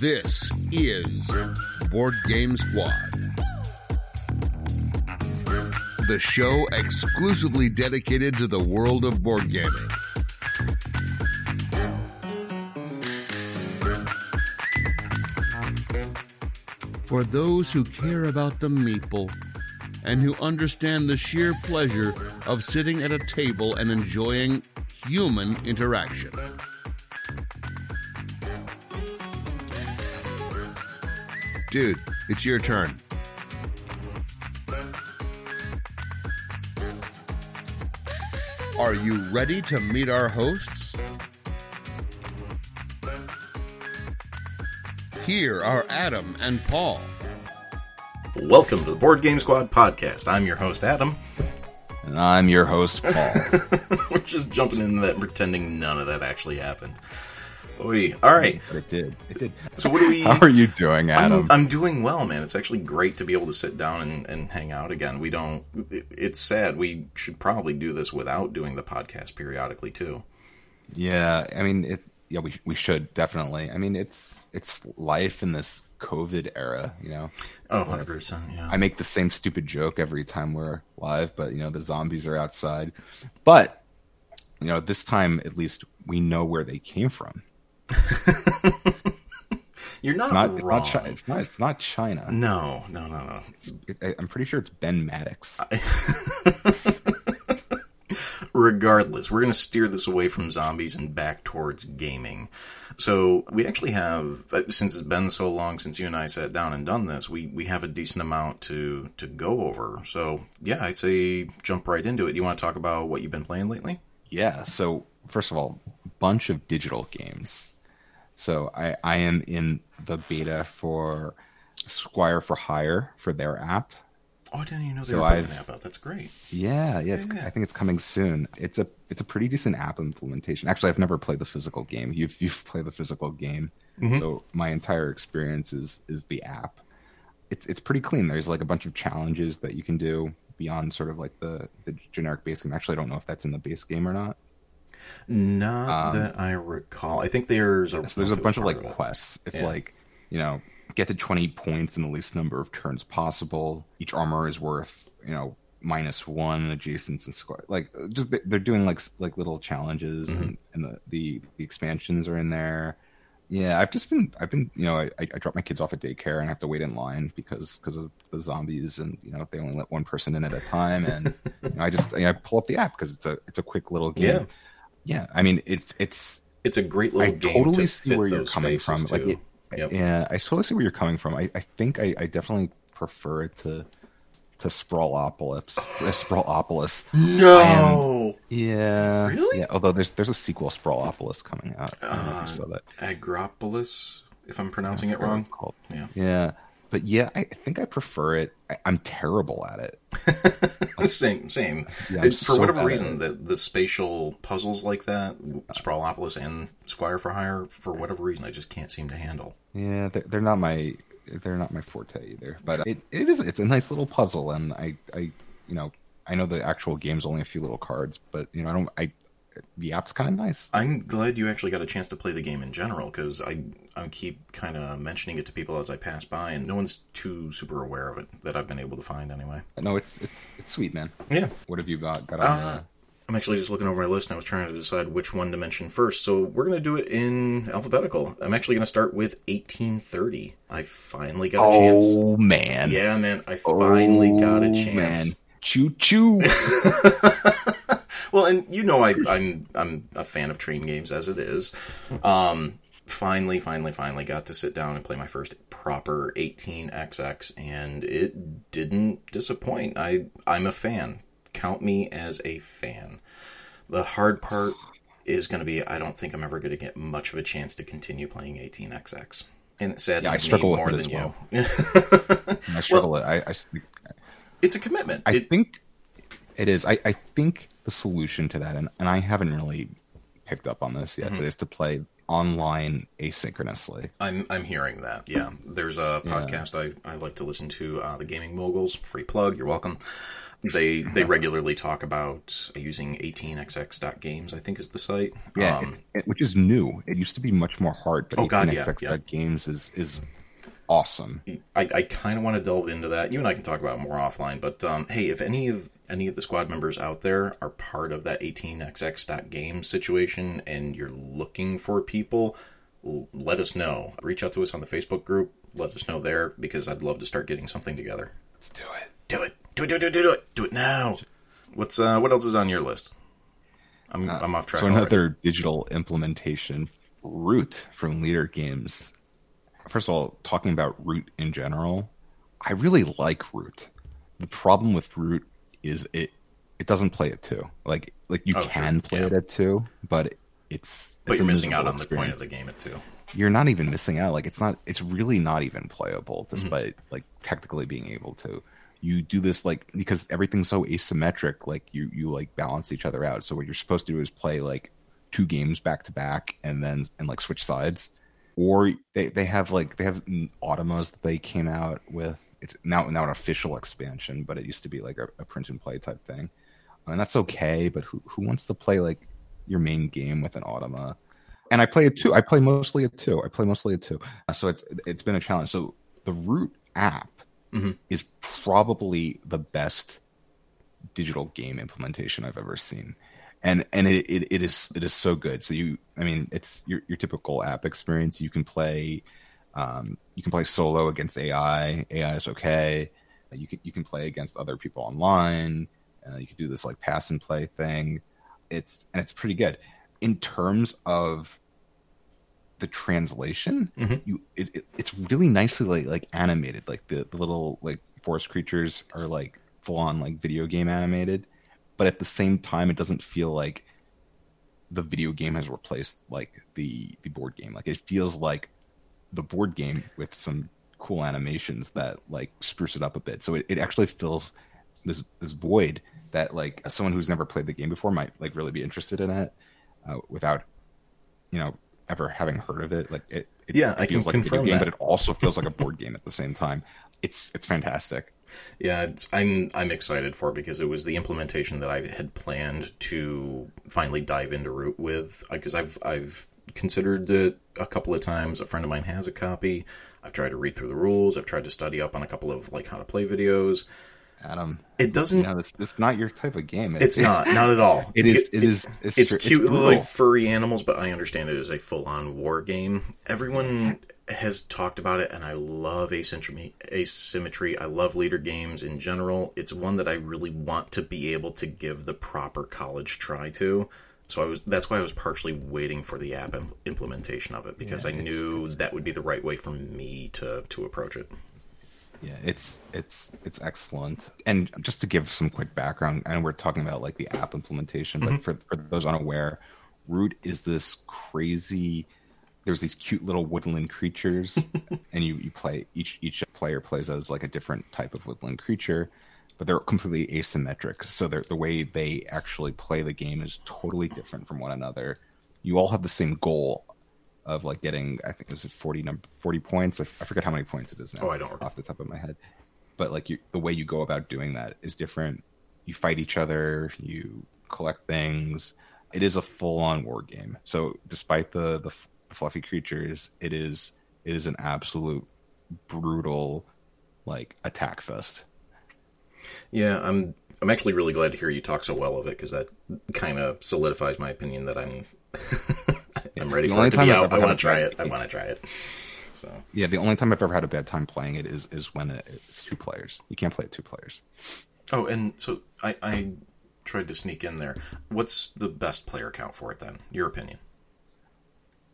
This is Board Game Squad, the show exclusively dedicated to the world of board gaming. For those who care about the meeple and who understand the sheer pleasure of sitting at a table and enjoying human interaction. Dude, it's your turn. Are you ready to meet our hosts? Here are Adam and Paul. Welcome to the Board Game Squad podcast. I'm your host, Adam. And I'm your host, Paul. We're just jumping into that and pretending none of that actually happened. Oy. All right. But it did. It did. So what do we? How are you doing, Adam? I'm, I'm doing well, man. It's actually great to be able to sit down and, and hang out again. We don't. it- It's sad. We should probably do this without doing the podcast periodically too. yeah, I mean, it. Yeah, we we should definitely. I mean, it's it's life in this COVID era. You know, Oh, 100 percent. Yeah. I make the same stupid joke every time we're live, but you know, the zombies are outside. But you know, this time at least we know where they came from. You're not, It's not. It's not. China. It's not. It's not China. no, no, no, no. It, I, I'm pretty sure it's Ben Maddox. regardless, we're going to steer this away from zombies and back towards gaming. So we actually have, uh, since it's been so long since you and I sat down and done this, we, we have a decent amount to to go over. So yeah, I'd say jump right into it. You want to talk about what you've been playing lately? Yeah. So first of all, bunch of digital games. So I I am in the beta for Squire for Hire for their app. Oh, I didn't even know they So were putting an app out. That's great. Yeah, yeah, it's, Yeah, yeah. I think it's coming soon. It's a it's a pretty decent app implementation. Actually, I've never played the physical game. You've you've played the physical game, Mm-hmm. so my entire experience is is the app. It's it's pretty clean. There's like a bunch of challenges that you can do beyond sort of like the the generic base game. Actually, I don't know if that's in the base game or not. Not Um, that I recall. I think there's a So there's a bunch of like it. quests. It's Yeah. like, you know, get to 20 points in the least number of turns possible. Each armor is worth, you know, minus one adjacents and square. Like, just they're doing like like little challenges, and, and the, the the expansions are in there. Yeah, I've just been, I've been, you know, I, I drop my kids off at daycare and I have to wait in line because because of the zombies and you know they only let one person in at a time and you know, I just you know, I pull up the app because it's a it's a quick little game. Yeah. Yeah. I mean, it's it's It's a great little I game. totally to see where you're coming from. Like, too. it, Yep. yeah, I totally see where you're coming from. I, I think I, I definitely prefer it to to Sprawlopolis. uh, Sprawlopolis. No. Yeah, Really? Yeah. Although there's there's a sequel, Sprawlopolis, coming out. I don't know if Uh, you saw that. Agropolis, if I'm pronouncing it wrong. Called. Yeah. Yeah, but yeah, I think I prefer it. I, I'm terrible at it. same, same. Yeah, It- for so whatever reason, the the spatial puzzles like that, Sprawlopolis and Squire for Hire, for whatever reason, I just can't seem to handle. Yeah, they're, they're not my they're not my forte either. But it, it is it's a nice little puzzle, and I I you know I know the actual game's only a few little cards, but you know I don't I the app's kind of nice. I'm glad you actually got a chance to play the game in general because I I keep kind of mentioning it to people as I pass by, and no one's too super aware of it that I've been able to find anyway. No, it's it's, it's sweet, man. Yeah. What have you got got on? Uh, I'm actually just looking over my list and I was trying to decide which one to mention first. So we're going to do it in alphabetical. I'm actually going to start with 1830. I finally got a chance. oh man, Yeah, man, I finally got a Oh, chance. Man, choo choo. Well, and you know I, I'm I'm a fan of train games as it is. Um, finally, finally, finally got to sit down and play my first proper 18xx, and it didn't disappoint. I I'm a fan. Count me as a fan. The hard part is going to be I don't think I'm ever going to get much of a chance to continue playing 18xx. And it saddens Yeah, I me struggle with more it than as you. well. I struggle. I, I it's a commitment. I It- think it is. I, I think the solution to that, and, and I haven't really picked up on this yet, Mm-hmm. but is to play online asynchronously. I'm I'm hearing that. Yeah, there's a podcast I, I like to listen to, uh, the Gaming Moguls. Free plug. You're welcome. They they regularly talk about using 18xx.games. I think is the site. Yeah, Um, it- which is new. It used to be much more hard, but Oh, God, yeah, 18xx yeah. games is is awesome. I, I kind of want to delve into that. You and I can talk about it more offline. But um, hey, if any of any of the squad members out there are part of that 18xx.game situation and you're looking for people, let us know. Reach out to us on the Facebook group. Let us know there because I'd love to start getting something together. Let's do it. Do it. Do it. Do it. Do it. Do it. Do it now. What's uh? What else is on your list? I'm I'm off track. So already. another digital implementation, Root from Leder Games. First of all, talking about Root in general, I really like Root. The problem with Root is it it doesn't play at two. Like like you Oh, sure. can play Yeah. it at two, but it's but it's you're missing out on the point of the game at two. You're not even missing out. Like it's not. It's really not even playable, Mm-hmm. despite like technically being able to. You do this like because everything's so asymmetric. Like you you like balance each other out. So what you're supposed to do is play like two games back to back and then and like switch sides. Or they they have like they have automas that they came out with. It's now now an official expansion, but it used to be like a, a print and play type thing, and that's okay. But who who wants to play like your main game with an automa? and I play it too. I play mostly at two. I play mostly at two. So it's it's been a challenge. So the Root app Mhm. is probably the best digital game implementation I've ever seen. And and it, it, it is it is so good. So you I mean it's your your typical app experience. You can play um, you can play solo against AI. AI is okay. You can you can play against other people online. Uh, you can do this like pass and play thing. It's and it's pretty good in terms of the translation. Mhm. You it, it, it's really nicely like like animated. Like the, the little like forest creatures are like full on like video game animated, but at the same time, it doesn't feel like the video game has replaced like the the board game. Like it feels like the board game with some cool animations that like spruce it up a bit. So it, it actually fills this this void that like someone who's never played the game before might like really be interested in it uh, without you know ever having heard of it. Like it, it Yeah, I feels can like a video game, that. but it also feels like a board game at the same time. It's it's fantastic. Yeah, I'm I'm excited for it because it was the implementation that I had planned to finally dive into Root with uh, because I've I've considered it a couple of times. A friend of mine has a copy. I've tried to read through the rules. I've tried to study up on a couple of like how to play videos. Adam, It doesn't. you know this is not your type of game. it's not not at all. It is. It is. It's, It's cute brutal. like furry animals, but I understand it as a full on war game. Everyone has talked about it, and I love asymmetry. Asymmetry. I love Leder games in general. It's one that I really want to be able to give the proper college try to. So I was. That's why I was partially waiting for the app im- implementation of it because I knew that would be the right way for me to to approach it. Yeah, it's it's it's excellent. And just to give some quick background, know we're talking about like the app implementation, but mm-hmm. for for those unaware, Root is this crazy. There's these cute little woodland creatures, and you you play each each player plays as like a different type of woodland creature, but they're completely asymmetric. So they're, the way they actually play the game is totally different from one another. You all have the same goal of like getting I think is it 40 number 40 points. I, I forget how many points it is now. Oh, I don't off the top of my head. But like you, the way you go about doing that is different. You fight each other, you collect things. It is a full-on war game. So despite the the f- fluffy creatures, it is it is an absolute brutal like attack fest. Yeah, I'm. I'm actually really glad to hear you talk so well of it because that kind of solidifies my opinion that I'm. I'm ready The for only it to time be I've out. I want to try it. I want to try it. So Yeah, the only time I've ever had a bad time playing it is is when it's two players. You can't play it two players. Oh, and so I, I tried to sneak in there. What's the best player count for it then? Your opinion?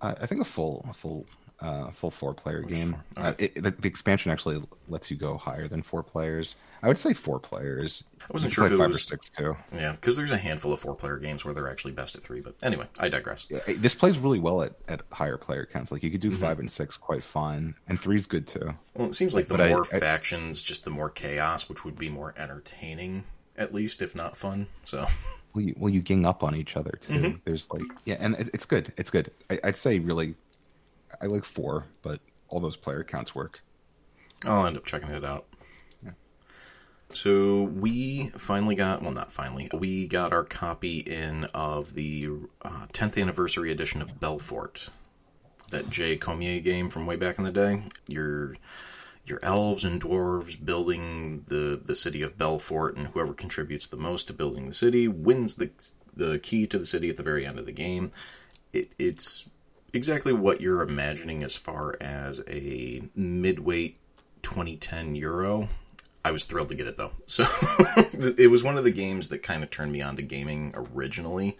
I, I think a full a full uh, full four player game. four? Uh, it, the, the expansion actually lets you go higher than four players. I would say four players. I wasn't sure if it five or was- six too. Yeah, because there's a handful of four-player games where they're actually best at three. But anyway, I digress. Yeah, this plays really well at, at higher player counts. Like you could do Mm-hmm. five and six quite fine, and three's good too. Well, it seems like the But more I- factions, just the more chaos, which would be more entertaining, at least if not fun. So will you will you gang up on each other too? Mm-hmm. There's like yeah, and it, it's good. It's good. I, I'd say really, I like four, but all those player counts work. I'll end up checking it out. So we finally got, well, not finally, we got our copy in of the uh, 10th anniversary edition of Belfort, that Jay Cormier game from way back in the day. Your your elves and dwarves building the the city of Belfort, and whoever contributes the most to building the city wins the the key to the city at the very end of the game. It, it's exactly what you're imagining as far as a midweight 2010 Euro. I was thrilled to get it though. So it was one of the games that kind of turned me on to gaming originally.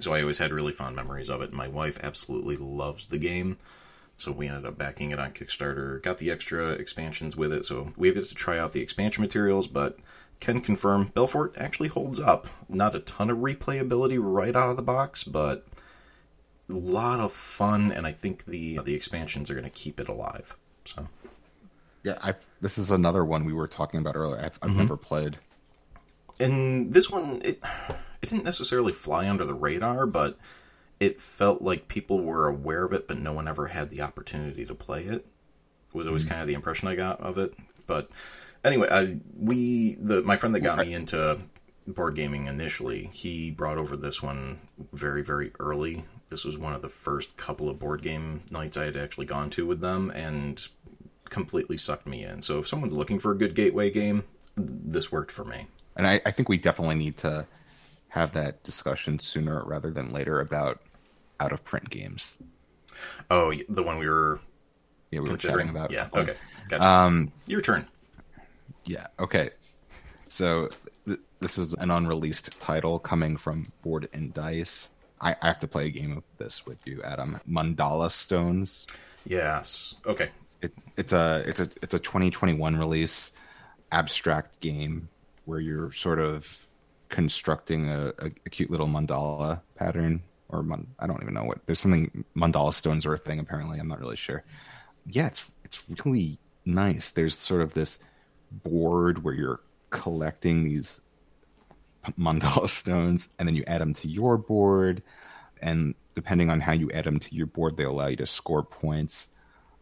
So I always had really fond memories of it. My wife absolutely loves the game. So we ended up backing it on Kickstarter, got the extra expansions with it. So we have to try out the expansion materials, but can confirm Belfort actually holds up. Not a ton of replayability right out of the box, but a lot of fun, and I think the the expansions are going to keep it alive. So Yeah, I this is another one we were talking about earlier. I've, I've mm-hmm. never played. and this one it it didn't necessarily fly under the radar, but it felt like people were aware of it, but no one ever had the opportunity to play it. Was always mm-hmm. kind of the impression I got of it. But anyway, I we the my friend that got me into board gaming initially, he brought over this one very very early. This was one of the first couple of board game nights I had actually gone to with them, and completely sucked me in. So if someone's looking for a good gateway game, this worked for me. And I, I think we definitely need to have that discussion sooner rather than later about out of print games. Oh, the one we were Yeah, we were chatting about. Yeah, okay. Gotcha. Um, Your turn. Yeah. Okay. So th- this is an unreleased title coming from Board and Dice. I, I have to play a game of this with you, Adam. Mandala Stones. Yes. Okay. It's it's a it's a it's a 2021 release abstract game where you're sort of constructing a, a, a cute little mandala pattern or I don't even know what there's something mandala stones are a thing apparently I'm not really sure. Yeah, it's it's really nice. There's sort of this board where you're collecting these mandala stones and then you add them to your board and depending on how you add them to your board they allow you to score points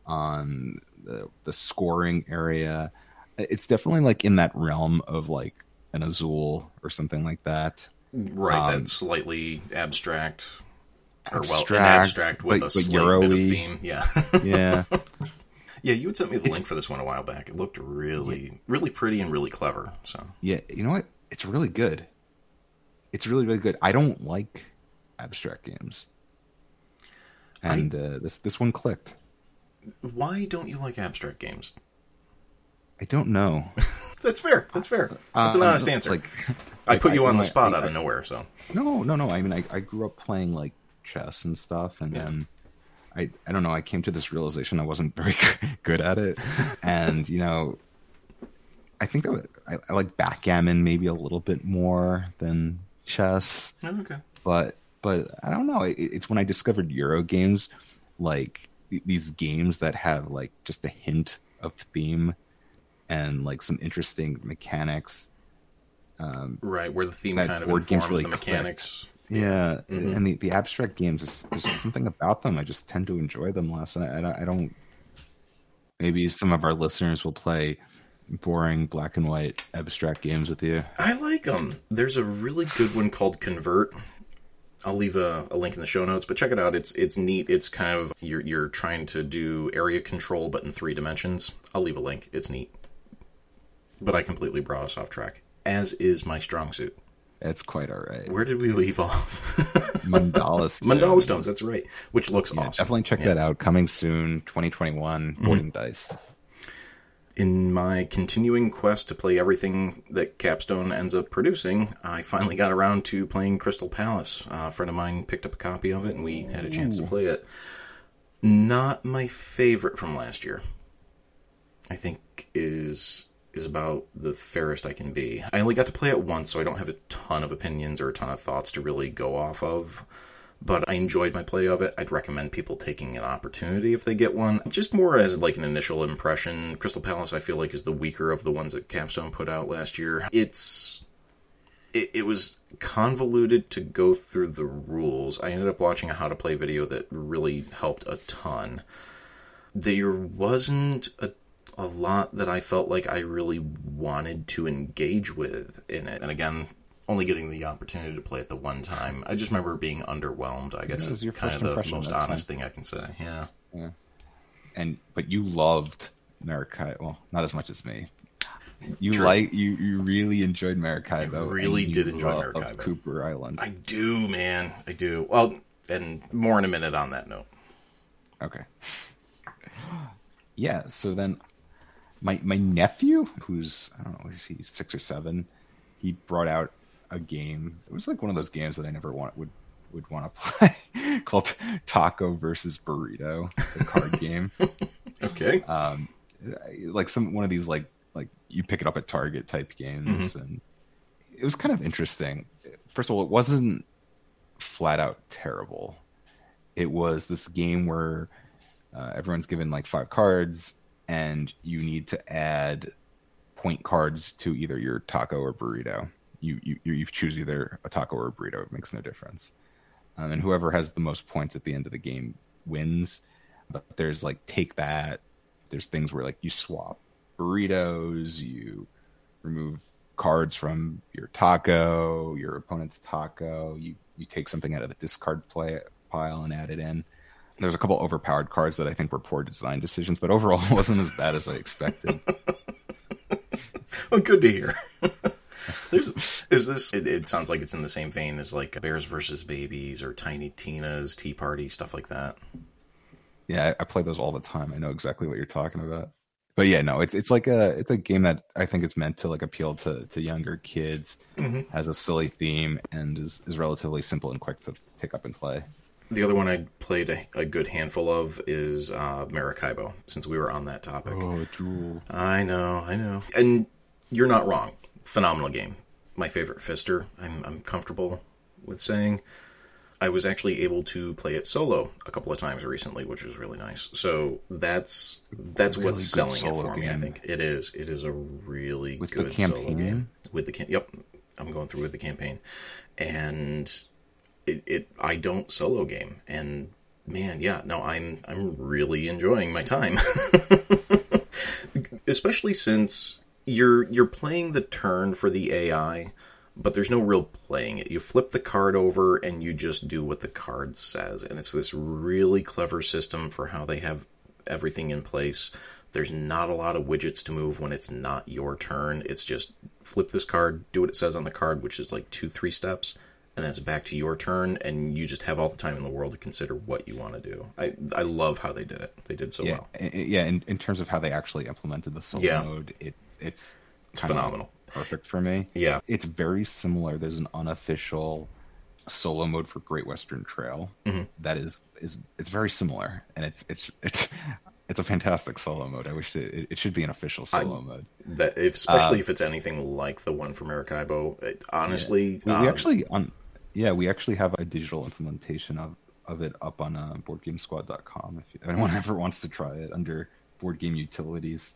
on the the scoring area it's definitely like in that realm of like an azul or something like that Right. Um, that's slightly abstract. Or well, abstract, abstract with but- a but slight bit of theme. Yeah. yeah yeah, you had sent me the link for this one a while back. It looked really, really pretty and really clever. So yeah you know what it's really good it's really really good i don't like abstract games and uh, this this one clicked why don't you like abstract games? i don't know That's fair. That's fair. That's an Uh, honest answer. like I like, put you I- on the spot I- out of nowhere. So No, no, no. I mean, I, I grew up playing like chess and stuff, and Yeah. then I I don't know. I came to this realization I wasn't very good at it, and you know, I think that I, I like backgammon maybe a little bit more than chess, Oh, okay. but but I don't know. It, it's when I discovered Euro games, like these games that have like just a hint of theme and like some interesting mechanics. Um, Right, where the theme kind of board game's informs really the mechanics. yeah, Mhm. and the, the abstract games, is, there's just something about them. I just tend to enjoy them less. And I, I, I don't. Maybe some of our listeners will play boring black and white abstract games with you. I like them. There's a really good one called Convert. I'll leave a, a link in the show notes, but check it out. It's it's neat. It's kind of you're you're trying to do area control, but in three dimensions. I'll leave a link. It's neat. But I completely brought us off track, as is my strong suit. That's quite all right. Where did we leave off? Mandala Stones. Mandala Stones. That's right. Which looks Yeah, awesome. Definitely check Yeah. that out. Coming soon, 2021. Board mm-hmm. and Dice. In my continuing quest to play everything that Capstone ends up producing, I finally got around to playing Crystal Palace. Uh, a friend of mine picked up a copy of it, and we had a chance to play it. Not my favorite from last year. I think is is about the fairest I can be. I only got to play it once, so I don't have a ton of opinions or a ton of thoughts to really go off of. But I enjoyed my play of it. I'd recommend people taking an opportunity if they get one. Just more as like an initial impression. Crystal Palace, I feel like, is the weaker of the ones that Capstone put out last year. It's it, it was convoluted to go through the rules. I ended up watching a how to play video that really helped a ton. There wasn't a a lot that I felt like I really wanted to engage with in it. And again, only getting the opportunity to play it the one time, I just remember being underwhelmed. I guess Yeah, is your kind first of the impression, most honest thing I can say. Yeah. and but you loved Maracaibo. Well, not as much as me. You True. like you you really enjoyed Maracaibo. I really did enjoy Maracaibo. Cooper Island. I do, man. I do. Well, and more in a minute on that note. Okay. Yeah, so then my my nephew, who's I don't know, is he six or seven, he brought out a game. It was like one of those games that I never want would would want to play called Taco versus Burrito, the card game. Okay. Um, like some one of these like like you pick it up at Target type games, and it was kind of interesting. First of all, it wasn't flat out terrible. It was this game where uh, everyone's given like five cards, and you need to add point cards to either your taco or burrito. You you you choose either a taco or a burrito. It makes no difference. Um, and whoever has the most points at the end of the game wins. But there's like take that. There's things where like you swap burritos, you remove cards from your taco, your opponent's taco. You you take something out of the discard play pile and add it in. There's a couple overpowered cards that I think were poor design decisions, but overall it wasn't as bad as I expected. Well, good to hear. There's, is this? It, it sounds like it's in the same vein as like Bears versus Babies or Tiny Tina's Tea Party stuff like that. Yeah, I, I play those all the time. I know exactly what you're talking about. But yeah, no, it's it's like a it's a game that I think is meant to like appeal to to younger kids. Has a silly theme and is is relatively simple and quick to pick up and play. The other one I played a, a good handful of is uh, Maracaibo. Since we were on that topic, Oh, Jewel. I know, I know, and you're not wrong. Phenomenal game. My favorite Pfister. I'm I'm comfortable with saying. I was actually able to play it solo a couple of times recently, which was really nice. So that's that's really what's selling it for me. I think it is. It is a really With good solo game with the cam- Yep, I'm going through with the campaign, and it, it I don't solo game, and man, yeah, no, I'm I'm really enjoying my time, especially since you're you're playing the turn for the AI, but there's no real playing it. You flip the card over and you just do what the card says, and it's this really clever system for how they have everything in place. There's not a lot of widgets to move when it's not your turn. It's just flip this card, do what it says on the card, which is like two, three steps, and then it's back to your turn, and you just have all the time in the world to consider what you want to do. I I love how they did it. They did so Yeah, well. yeah. In, in terms of how they actually implemented the solo Yeah. mode, it it's It's phenomenal. perfect for me. Yeah. it's very similar. There's an unofficial solo mode for Great Western Trail Mm-hmm. that is is it's very similar, and it's it's it's it's a fantastic solo mode. I wish it, it should be an official solo mode. That if, especially if it's anything like the one from Maracaibo, it, honestly, We, we um, actually on yeah we actually have a digital implementation of of it up on uh, boardgamesquad.com if anyone ever wants to try it under board game utilities.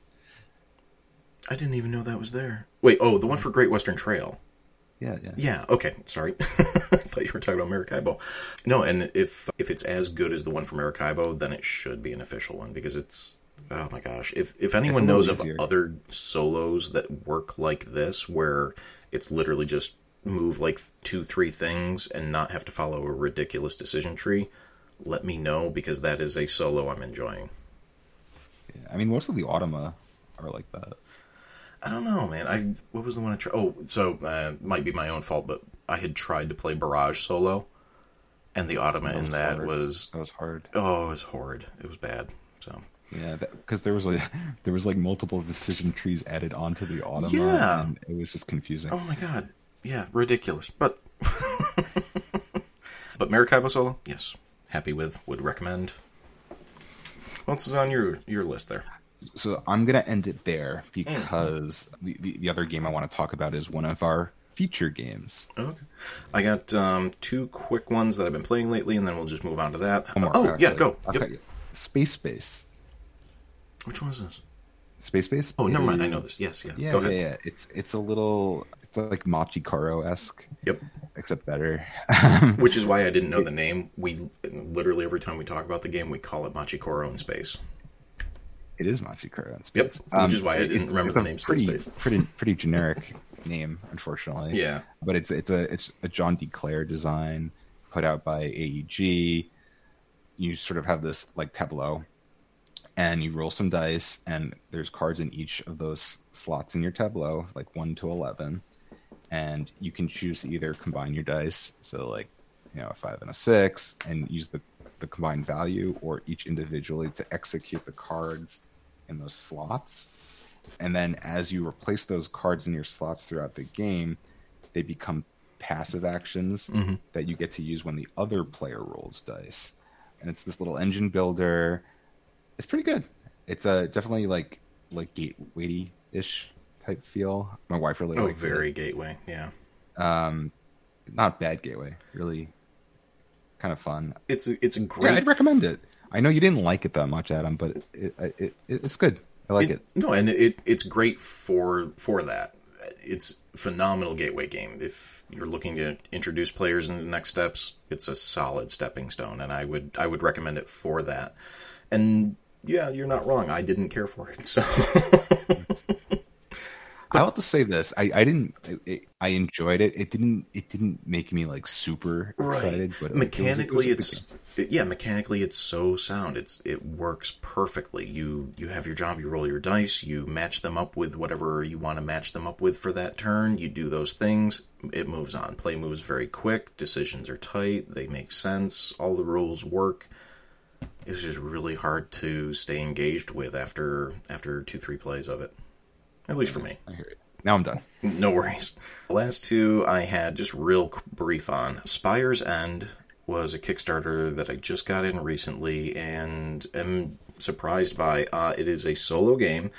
I didn't even know that was there. Wait, oh, the one for Great Western Trail. Yeah, yeah. Yeah, okay, sorry. I thought you were talking about Maracaibo. No, and if if it's as good as the one from Maracaibo, then it should be an official one because it's oh my gosh. If if anyone little knows of other solos that work like this where it's literally just move like two, three things and not have to follow a ridiculous decision tree, let me know because that is a solo I'm enjoying. Yeah. I mean, most of the Automa are like that. I don't know, man. I what was the one I tried? Oh, so uh, might be my own fault, but I had tried to play Barrage solo, and the Automa in that hard. was That was hard. oh, it was horrid. It was bad. So Yeah, because there was like there was like multiple decision trees added onto the Automa, Yeah. and it was just confusing. oh my god, yeah, ridiculous. But but Maracaibo solo, yes, happy with, would recommend. What's else on your your list there? So I'm gonna end it there because the, the the other game I want to talk about is one of our feature games. Okay, I got um, two quick ones that I've been playing lately, and then we'll just move on to that. One more, oh yeah, go. Okay. Yep. Space Space. Which one is this? Space Base. Oh, never mind. I know this. Yes, yeah. Yeah, Go yeah, ahead. yeah. It's it's a little it's like Machi Koro esque, Yep. except better. Which is why I didn't know the name. We literally every time we talk about the game, we call it Machikoro in space. It is Machi Koro in Yep, space. which um, is why I didn't remember the name Space Pretty, Base. pretty, pretty generic name, unfortunately. Yeah. but it's it's a it's a John D. Clair design put out by AEG. You sort of have this like tableau, and you roll some dice, and there's cards in each of those slots in your tableau, like one to eleven, and you can choose to either combine your dice, so like you know a five and a six, and use the the combined value, or each individually to execute the cards in those slots. And then as you replace those cards in your slots throughout the game, they become passive actions that you get to use when the other player rolls dice. And it's this little engine builder. It's pretty good. It's a definitely like like gateway ish type feel. My wife really liked it. Oh, liked very gateway. Yeah. Um, not bad gateway. Really, kind of fun. It's a, it's a Yeah, great. I'd recommend it. I know you didn't like it that much, Adam, but it, it, it, it it's good. I like it. No, and it it's great for for that. It's phenomenal gateway game. If you're looking to introduce players into the next steps, it's a solid stepping stone, and I would I would recommend it for that. And yeah, you're not wrong. I didn't care for it, so I have to say this. I, I didn't. I, I enjoyed it. It didn't. It didn't make me like super excited. But like, it was- it was mechanically it's it- yeah mechanically it's so sound it's it works perfectly you you have your job you roll your dice you match them up with whatever you want to match them up with for that turn you do those things it moves on play moves very quick decisions are tight they make sense all the rules work it was just really hard to stay engaged with after after two three plays of it at least for me I hear it. Now I'm done. no worries. The last two I had just real brief on. Spire's End was a Kickstarter that I just got in recently and am surprised by. Uh, it is a solo game,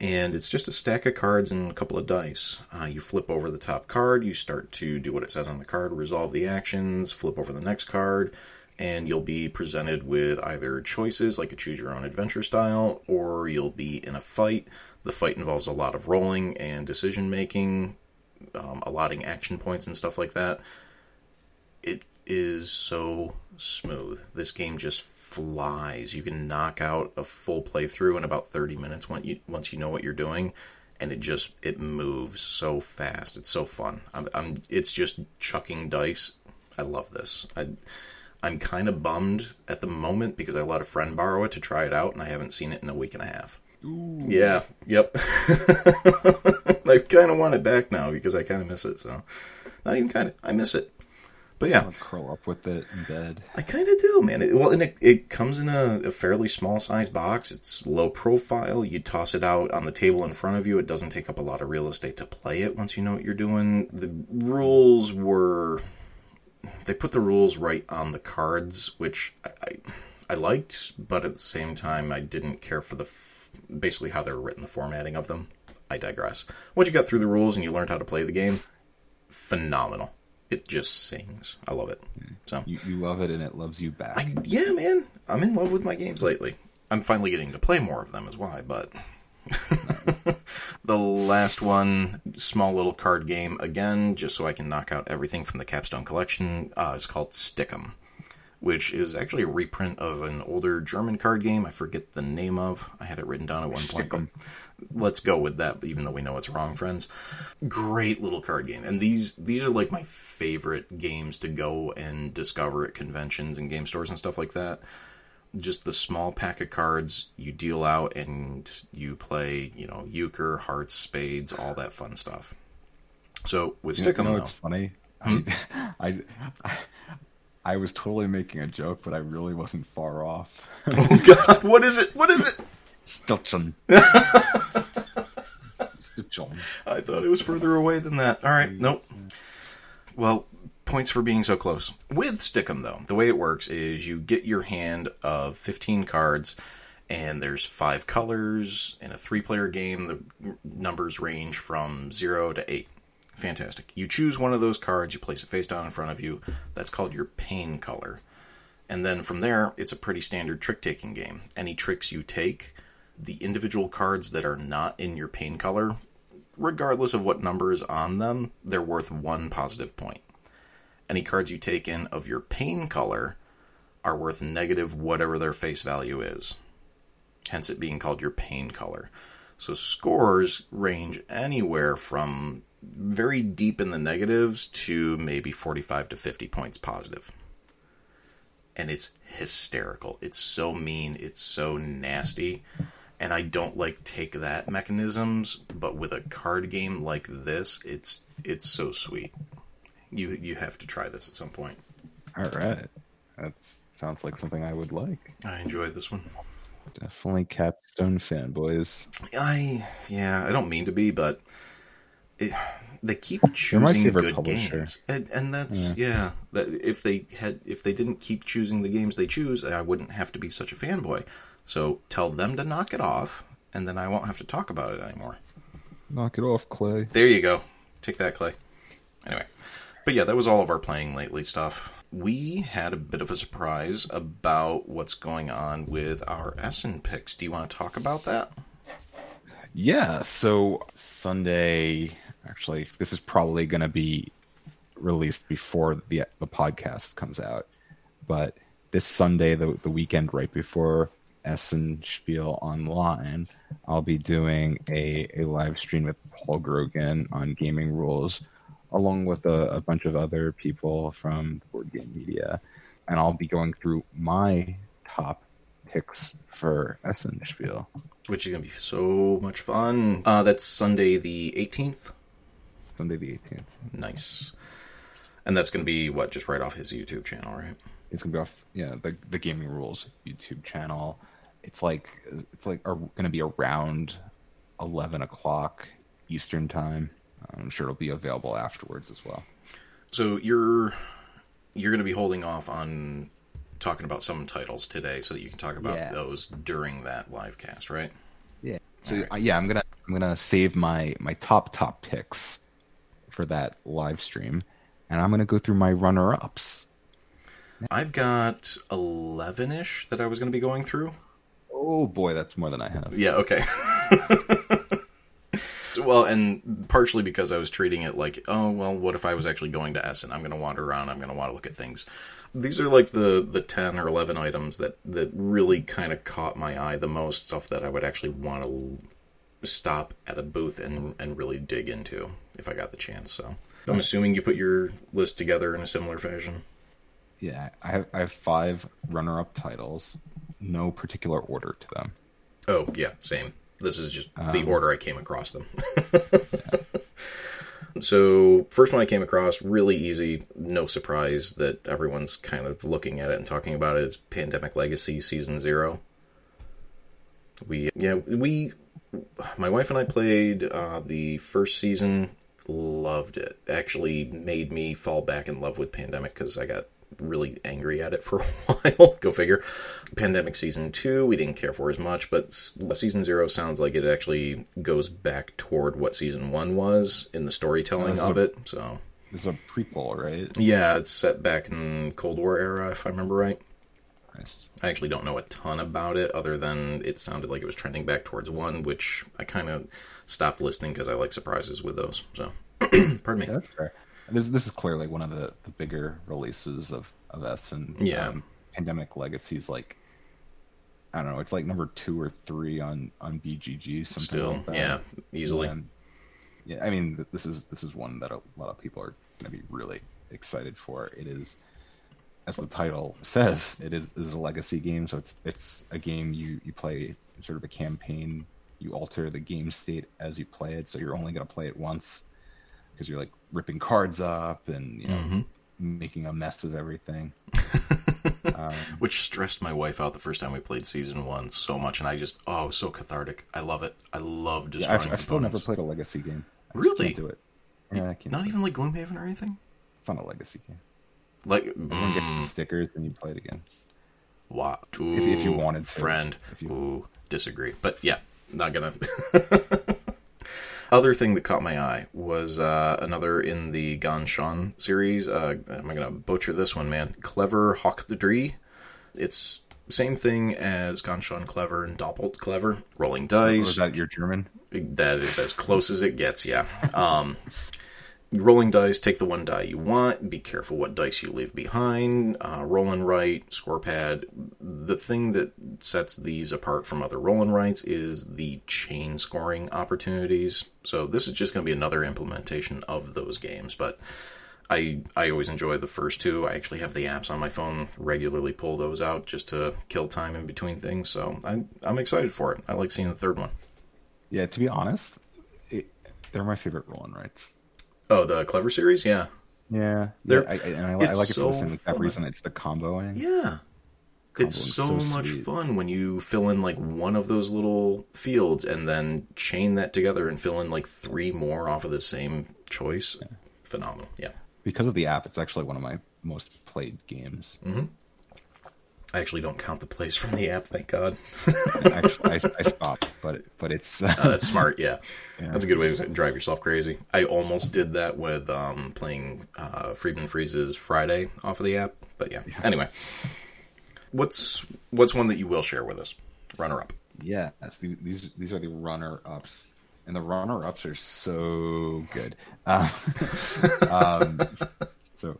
and it's just a stack of cards and a couple of dice. Uh, you flip over the top card, you start to do what it says on the card, resolve the actions, flip over the next card, and you'll be presented with either choices like a choose your own adventure style, or you'll be in a fight. The fight involves a lot of rolling and decision making, um, allotting action points and stuff like that. It is so smooth. This game just flies. You can knock out a full playthrough in about 30 minutes once you, once you know what you're doing, and it just it moves so fast. It's so fun. I'm, I'm it's just chucking dice. I love this. I I'm kind of bummed at the moment because I let a friend borrow it to try it out, and I haven't seen it in a week and a half. Yeah. Yep. I kind of want it back now because I kind of miss it. So, not even kind of. I miss it. But yeah, I'll curl up with it in bed. I kind of do, man. It, well, and it, it comes in a, a fairly small size box. It's low profile. You toss it out on the table in front of you. It doesn't take up a lot of real estate to play it once you know what you're doing. The rules were. They put the rules right on the cards, which I, I, I liked, but at the same time, I didn't care for the basically how they're written, the formatting of them. I digress. Once you got through the rules and you learned how to play the game, phenomenal. It just sings. I love it. So You, you love it and it loves you back. I, yeah, man, I'm in love with my games lately. I'm finally getting to play more of them, is why. But the last one, small little card game again, just so I can knock out everything from the Capstone collection, uh, is called Stick'em, which is actually a reprint of an older German card game. I forget the name of. I had it written down at one point. but Let's go with that, even though we know it's wrong, friends. Great little card game, and these these are like my favorite games to go and discover at conventions and game stores and stuff like that just the small pack of cards you deal out and you play, you know, euchre, hearts, spades, all that fun stuff. So with Stick'em, you know what's funny? Hmm? I, I, I was totally making a joke, but I really wasn't far off. oh god, what is it? What is it? Stichln. Stichln. I thought it was further away than that. All right, nope. Well, points for being so close. With Stick'em, though, the way it works is you get your hand of 15 cards, and there's five colors. In a three player game, the numbers range from 0 to 8. Fantastic. You choose one of those cards, you place it face down in front of you. That's called your pain color. And then from there, it's a pretty standard trick taking game. Any tricks you take the individual cards that are not in your pain color, regardless of what number is on them, they're worth one positive point. Any cards you take in of your pain color are worth negative whatever their face value is. Hence it being called your pain color. So scores range anywhere from very deep in the negatives to maybe 45 to 50 points positive. And it's hysterical. It's so mean. It's so nasty. And I don't like take that mechanisms, but with a card game like this, it's it's so sweet. You you have to try this at some point. All right. That sounds like something I would like. I enjoyed this one. Definitely Capstone fanboys. I yeah, I don't mean to be, but it, they keep choosing good publisher. games, and, and that's yeah. that if they had, if they didn't keep choosing the games they choose, I wouldn't have to be such a fanboy. So tell them to knock it off, and then I won't have to talk about it anymore. Knock it off, Clay. There you go. Take that, Clay. Anyway, but yeah, that was all of our playing lately stuff. We had a bit of a surprise about what's going on with our Essen picks. Do you want to talk about that? Yeah, so Sunday, actually, this is probably going to be released before the the podcast comes out. But this Sunday, the the weekend right before Essen Spiel Online, I'll be doing a, a live stream with Paul Grogan on gaming rules, along with a, a bunch of other people from Board Game Media, and I'll be going through my top picks for Essen Spiel. which is going to be so much fun. Uh, that's Sunday the 18th. Sunday the 18th. Nice. And that's going to be, what, just right off his YouTube channel, right? It's gonna be off, yeah, the the Gaming Rules YouTube channel. It's like it's like are gonna be around eleven o'clock Eastern time. I'm sure it'll be available afterwards as well. So you're you're going to be holding off on talking about some titles today so that you can talk about Yeah. those during that live cast, right? Yeah. So uh, yeah, I'm gonna I'm gonna save my my top top picks for that live stream, and I'm gonna go through my runner ups. I've got 11 ish that I was going to be going through. Oh boy, that's more than I have. Yeah, okay. well, and partially because I was treating it like, oh, well, what if I was actually going to Essen? I'm going to wander around. I'm going to want to look at things. These are like the the 10 or 11 items that that really kind of caught my eye the most, stuff that I would actually want to stop at a booth and and really dig into if I got the chance. So, I'm assuming you put your list together in a similar fashion. Yeah, I have I have five runner up titles, no particular order to them. Oh, yeah, same. This is just the order I came across them. so, first one I came across, really easy, no surprise that everyone's kind of looking at it and talking about it, is Pandemic Legacy Season 0. We, yeah, we, my wife and I played uh, the first season, loved it. Actually, made me fall back in love with Pandemic because I got really angry at it for a while. Go figure. Pandemic season two, we didn't care for as much, but season zero sounds like it actually goes back toward what season one was in the storytelling of so- it. So, it's a prequel, right? yeah, it's set back in Cold War era, if I remember right. Nice. I actually don't know a ton about it, other than it sounded like it was trending back towards one, which I kind of stopped listening because I like surprises with those. So, pardon me. Yeah, that's fair. This this is clearly one of the, the bigger releases of of Essen Yeah. um, Pandemic Legacies like I don't know, it's like number two or three on on BGG. Something Still, like yeah, easily. And, yeah, I mean this is this is one that a lot of people are going to be really excited for. It is, as the title says, it is is a legacy game. So it's it's a game you you play sort of a campaign. You alter the game state as you play it, so you're only going to play it once because you're like ripping cards up and you know Mm-hmm. making a mess of everything. which stressed my wife out the first time we played season one so much, and I just oh, it so cathartic. I love it. I love Yeah, I've, I've still never played a legacy game. I Really? do it. Yeah, I can't. Not even like Gloomhaven or anything. It's not a legacy game. Like Everyone gets mm, the stickers and you play it again. wow. If- if you wanted to. friend. If you- Ooh, disagree. But yeah, not gonna. Other thing that caught my eye was uh, another in the Ganz schön series. Uh, am I gonna butcher this one, man? Clever Hawk the Dree. It's same thing as Ganz schön clever and doppelt clever. Rolling Or dice. is that your German? That is as close as it gets, yeah. Um, rolling dice, take the one die you want. Be careful what dice you leave behind. Uh, roll and write, score pad. The thing that sets these apart from other roll and writes is the chain scoring opportunities. So this is just going to be another implementation of those games, but. I, I always enjoy the first two. I actually have the apps on my phone, regularly pull those out just to kill time in between things. So I, I'm excited for it. I like seeing the third one. Yeah, to be honest, it, they're my favorite roll and writes. Oh, the Clever series? Yeah. Yeah, They're- yeah, I, I, and I, I like it for so the same reason. It's the comboing. Yeah. It's so, so much sweet. fun when you fill in like one of those little fields and then chain that together and fill in like three more off of the same choice. Phenomenal. Yeah. Because of the app, it's actually one of my most played games. Mm-hmm. I actually don't count the plays from the app, thank God. I, I stopped, but but it's Oh, that's smart, yeah. Yeah. That's a good way to drive yourself crazy. I almost did that with um, playing uh, Friedemann Friese's Friday off of the app, but yeah. Anyway, what's what's one that you will share with us? Runner up. yeah. These these are the runner ups, and the runner ups are so good. Uh, um, so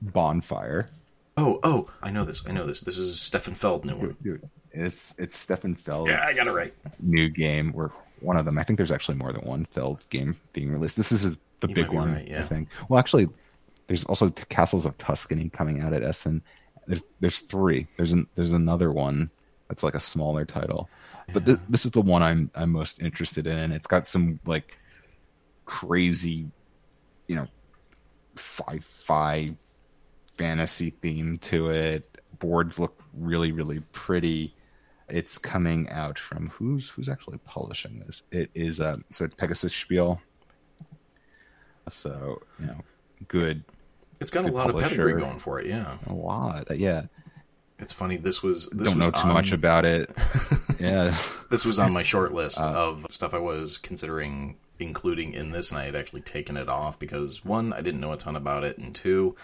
bonfire, Oh, oh, I know this. I know this. This is Stefan Feld new one. dude. It's it's Stefan Feld. Yeah, I got it right. new game where one of them i think there's actually more than one feld game being released this is his, the You big one right, yeah. i think well actually there's also T- castles of tuscany coming out at essen there's there's three there's an there's another one that's like a smaller title but thi- this is the one i'm i'm most interested in it's got some like crazy you know sci-fi fantasy theme to it. Boards look really really pretty. It's coming out from who's who's actually publishing this? It is uh so it's pegasus spiel. So you know good It's got a Good lot of pedigree going for it. Yeah, a lot Uh, yeah. It's funny. This was this don't was know too on, much about it. Yeah. This was on my short list Uh, of stuff I was considering including in this, and I had actually taken it off because one, I didn't know a ton about it, and two,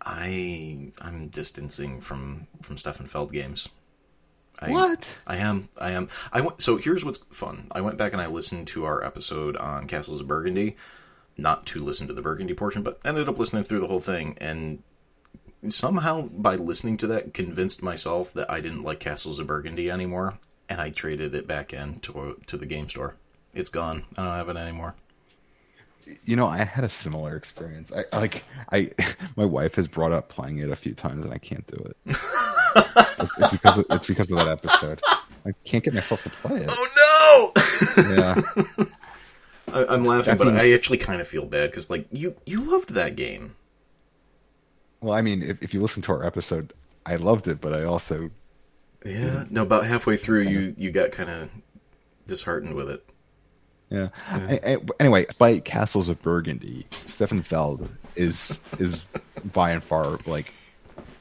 I I'm distancing from from Stefan Feld games. I, What? I am. I am. I went. So here's what's fun. I went back and I listened to our episode on Castles of Burgundy, not to listen to the Burgundy portion, but ended up listening through the whole thing, and somehow by listening to that, convinced myself that I didn't like Castles of Burgundy anymore, and I traded it back in to to the game store. It's gone. I don't have it anymore. You know i had a similar experience i like i my wife has brought up playing it a few times and i can't do it it's, it's because of, it's because of that episode i can't get myself to play it Oh yeah no! I, I'm laughing, That but means- I actually kind of feel bad because like you you loved that game. well i mean if, if you listen to our episode i loved it but i also Yeah. No, about halfway through, you you got kind of disheartened with it. Yeah. I- I- anyway, by Castles of Burgundy, Stefan Feld is is by and far like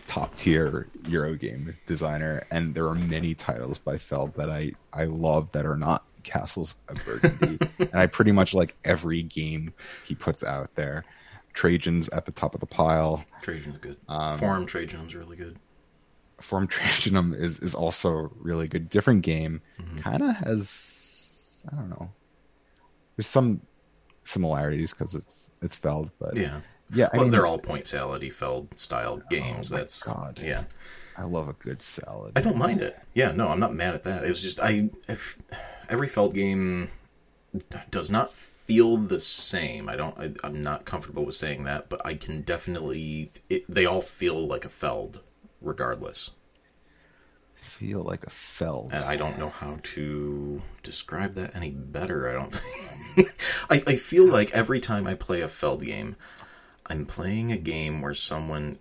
top tier Eurogame designer, and there are many titles by Feld that I I love that are not Castles of Burgundy, and I pretty much like every game he puts out there. Trajan's at the top of the pile. Trajan's good. Um, Forum Trajan's really good. Forum Trajanum is is also really good. Different game, Mm-hmm. kind of has I don't know. There's some similarities because it's it's Feld, but Yeah. yeah. I well, mean, they're all point salady Feld style oh games. my That's God. Yeah. I love a good salad. I don't mind it. Yeah, no, I'm not mad at that. It was just I if every Feld game does not feel the same. I don't. I, I'm not comfortable with saying that, but I can definitely. It, they all feel like a Feld, regardless. Feel like a Feld. And I don't know how to describe that any better. I don't. I, I feel like every time I play a Feld game, I'm playing a game where someone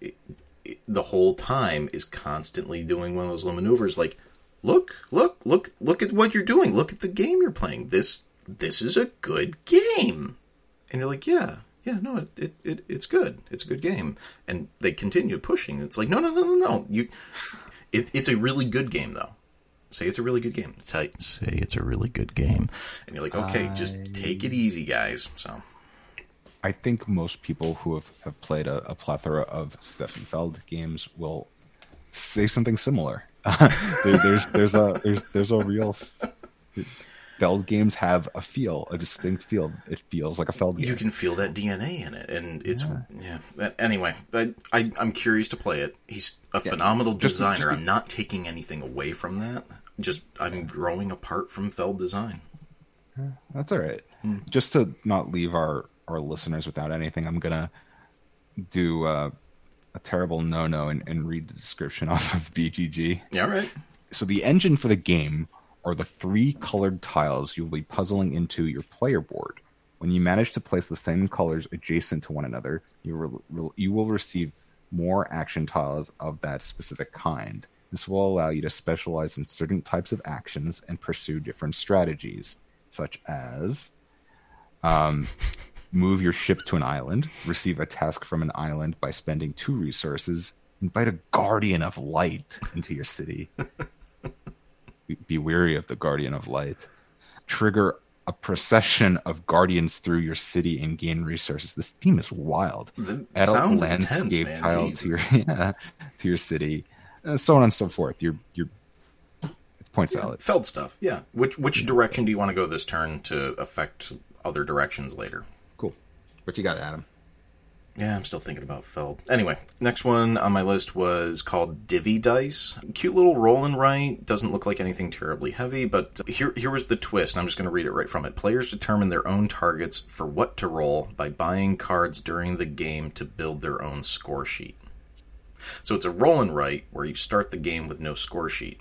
the whole time is constantly doing one of those little maneuvers like look look look look at what you're doing look at the game you're playing this this is a good game and you're like yeah yeah no it, it, it it's good it's a good game and they continue pushing it's like no no no no no you it, it's a really good game though. Say it's a really good game. Say, say it's a really good game. And you're like okay just take it easy guys. So. I think most people who have, have played a, a plethora of Stefan Feld games will say something similar. there, there's there's a there's there's a real Feld games have a feel, a distinct feel. It feels like a Feld game. You can feel that DNA in it, and it's yeah. yeah. Anyway, I, I am curious to play it. He's a yeah. phenomenal just, designer. Just, I'm not taking anything away from that. Just I'm growing apart from Feld design. That's all right. Hmm. Just to not leave our our listeners without anything, I'm gonna do uh, a terrible no no and, and read the description off of BGG. Yeah, right. So the engine for the game are the three colored tiles you'll be puzzling into your player board. When you manage to place the same colors adjacent to one another, you, re- you will receive more action tiles of that specific kind. This will allow you to specialize in certain types of actions and pursue different strategies, such as um, move your ship to an island, receive a task from an island by spending two resources, invite a guardian of light into your city. be weary of the guardian of light. Trigger a procession of guardians through your city and gain resources. This theme is wild. Add a landscape intense, tile to your yeah, to your city, and so on and so forth. You're you're it's point yeah, salad. Feld stuff. Yeah. Which which direction do you want to go this turn to affect other directions later? Cool. What you got, Adam? Yeah, I'm still thinking about Feld. Anyway, next one on my list was called Divvy Dice. Cute little roll and write. Doesn't look like anything terribly heavy, but here here was the twist, and I'm just going to read it right from it. Players determine their own targets for what to roll by buying cards during the game to build their own score sheet. So it's a roll and write where you start the game with no score sheet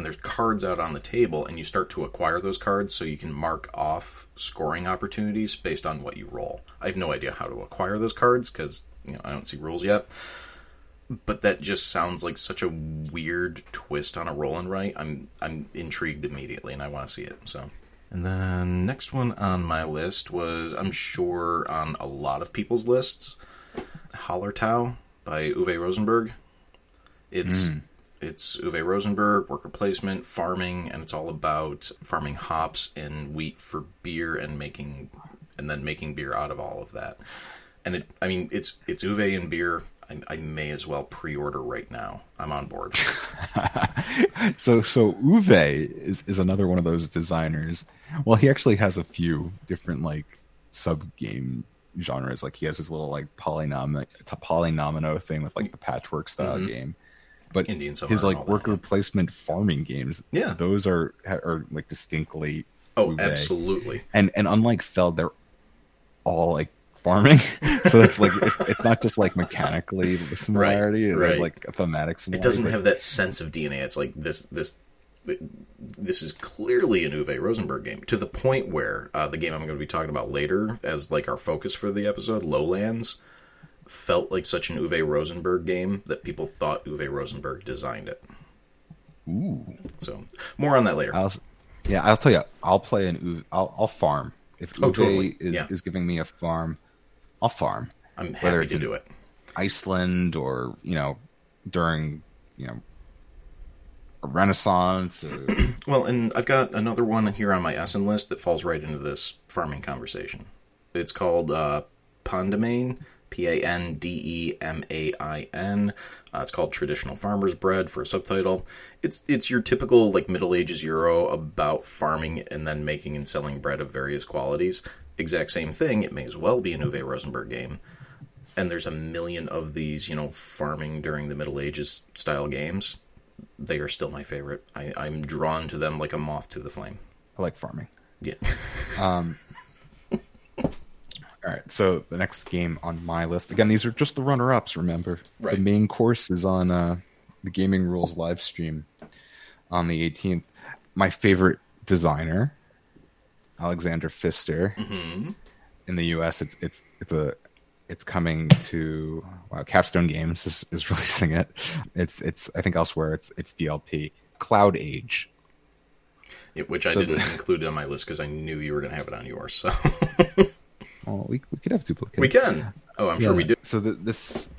and there's cards out on the table and you start to acquire those cards so you can mark off scoring opportunities based on what you roll. I have no idea how to acquire those cards because you know I don't see rules yet. But that just sounds like such a weird twist on a roll and write. I'm I'm intrigued immediately and I want to see it. So and then next one on my list was I'm sure on a lot of people's lists, Hallertau by Uwe Rosenberg. It's mm. It's Uwe Rosenberg, worker placement, farming, and it's all about farming hops and wheat for beer and making, and then making beer out of all of that. And it, I mean, it's it's Uwe and beer. I, I may as well pre-order right now. I'm on board. so so Uwe is is another one of those designers. Well, he actually has a few different like sub game genres. Like he has his little like polynom polynomino thing with like the patchwork style mm-hmm. game but Indian his like worker that, placement farming games, yeah, those are are like distinctly. Oh, absolutely. And and unlike Feld, they're all like farming, so it's like it's, it's, not just like mechanically the similarity, right, right. like a thematic similarity. It doesn't have that sense of DNA. It's like this this this is clearly an Uwe Rosenberg game to the point where uh, the game I'm going to be talking about later, as like our focus for the episode, Lowlands, felt like such an Uwe Rosenberg game that people thought Uwe Rosenberg designed it. Ooh. So more on that later. I'll, yeah, I'll tell you. I'll play an Uwe. I'll, I'll farm if oh, Uwe totally. is, yeah. is giving me a farm. I'll farm. I'm happy to do it. Iceland or you know during you know a Renaissance. Or... well, and I've got another one here on my Essen list that falls right into this farming conversation. It's called uh, Pandemain. P A N D E M A I N. Uh, it's called Traditional Farmer's Bread for a subtitle. It's it's your typical like Middle Ages Euro about farming and then making and selling bread of various qualities. Exact same thing. It may as well be a Uwe Rosenberg game. And there's a million of these, you know, farming during the Middle Ages style games. They are still my favorite. I, I'm drawn to them like a moth to the flame. I like farming. Yeah. um, all right, so the next game on my list again. These are just the runner-ups. Remember, right. the main course is on uh, the Gaming Rules live stream on the 18th. My favorite designer, Alexander Pfister. Mm-hmm. In the U.S., it's it's it's a it's coming to wow, Capstone Games is, is releasing it. It's it's I think elsewhere it's it's DLP Cloud Age, yeah, which I so didn't include on my list because I knew you were going to have it on yours. So Oh, we we could have duplicates. We can. Oh, I'm yeah. sure we do. So the, this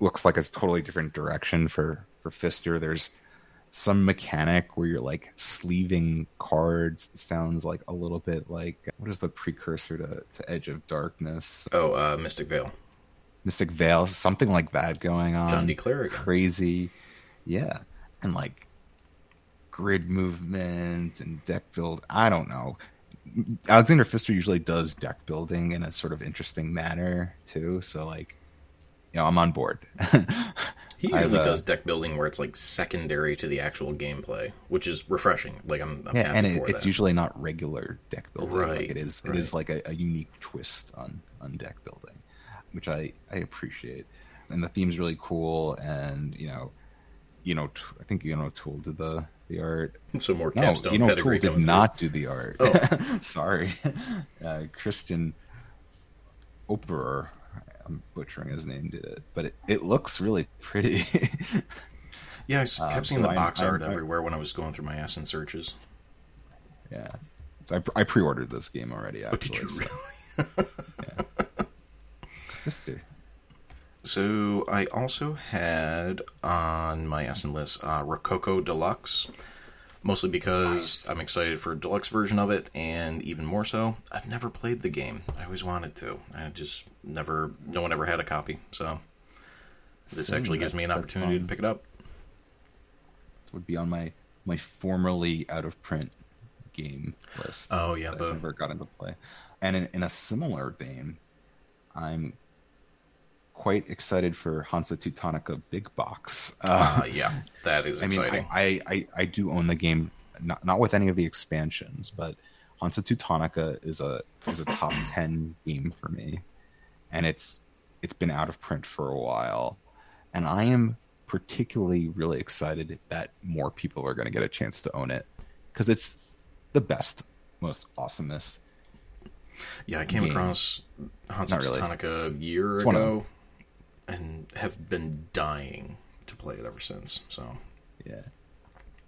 looks like a totally different direction for for Pfister. There's some mechanic where you're like sleeving cards. Sounds like a little bit like what is the precursor to, to Edge of Darkness? Oh, uh, Mystic Vale. Mystic Vale, something like that going on. John D. Clair. Crazy, yeah. and like grid movement and deck build. I don't know. Alexander Pfister usually does deck building in a sort of interesting manner too. So like, you know, I'm on board. He usually uh, does deck building where it's like secondary to the actual gameplay, which is refreshing. Like I'm, I'm yeah, and it, it's that. usually not regular deck building. Right, Like it is, right. it is like a, a unique twist on on deck building, which I I appreciate. And the theme's really cool, and you know, you know, I think you know Tool did the the art. so more No, capstone you know, Tool did not do the art. Oh. Sorry, uh, Christian Opperer. I'm butchering his name. Did it, but it, it looks really pretty. Yeah, I kept Um, seeing so the box I'm- art I'm- everywhere when I was going through my Essen searches. yeah, so I, I pre-ordered this game already. Oh, Actually, did you so- really? Pfister. So I also had on my Essen list uh, Rococo Deluxe, mostly because I'm excited for a deluxe version of it, and even more so, I've never played the game. I always wanted to. I just never. No one ever had a copy, so this Same, actually gives me an opportunity to pick it up. This would be on my my formerly out of print game list. Oh, yeah, the- I never got into play. And in, in a similar vein, I'm quite excited for Hansa Teutonica Big Box. Uh, yeah, that is I mean, exciting. I, I, I, I do own the game, not not with any of the expansions, but Hansa Teutonica is a is a top ten game for me, and it's it's been out of print for a while, and I am particularly really excited that more people are going to get a chance to own it because it's the best, most awesomest. yeah, I came game. across Hansa really. Teutonica a year It's ago, and have been dying to play it ever since. So Yeah.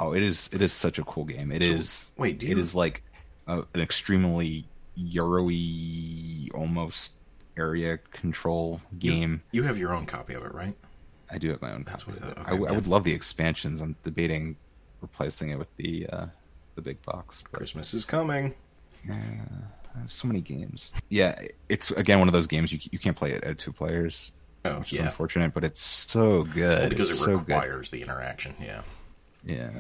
Oh, it is. It is such a cool game. It is. wait, do you- is like a, an extremely Euro-y, almost area control game. you have your own copy of it, right? I do have my own That's copy. what it. thought. I, Okay, I would love the expansions. I'm debating replacing it with the uh, the big box. But Christmas is coming. there's so many games. Yeah, it's again one of those games you you can't play it at two players, Oh, which is yeah. unfortunate. But it's so good Well, because It's it so good. requires the interaction. Yeah. Yeah.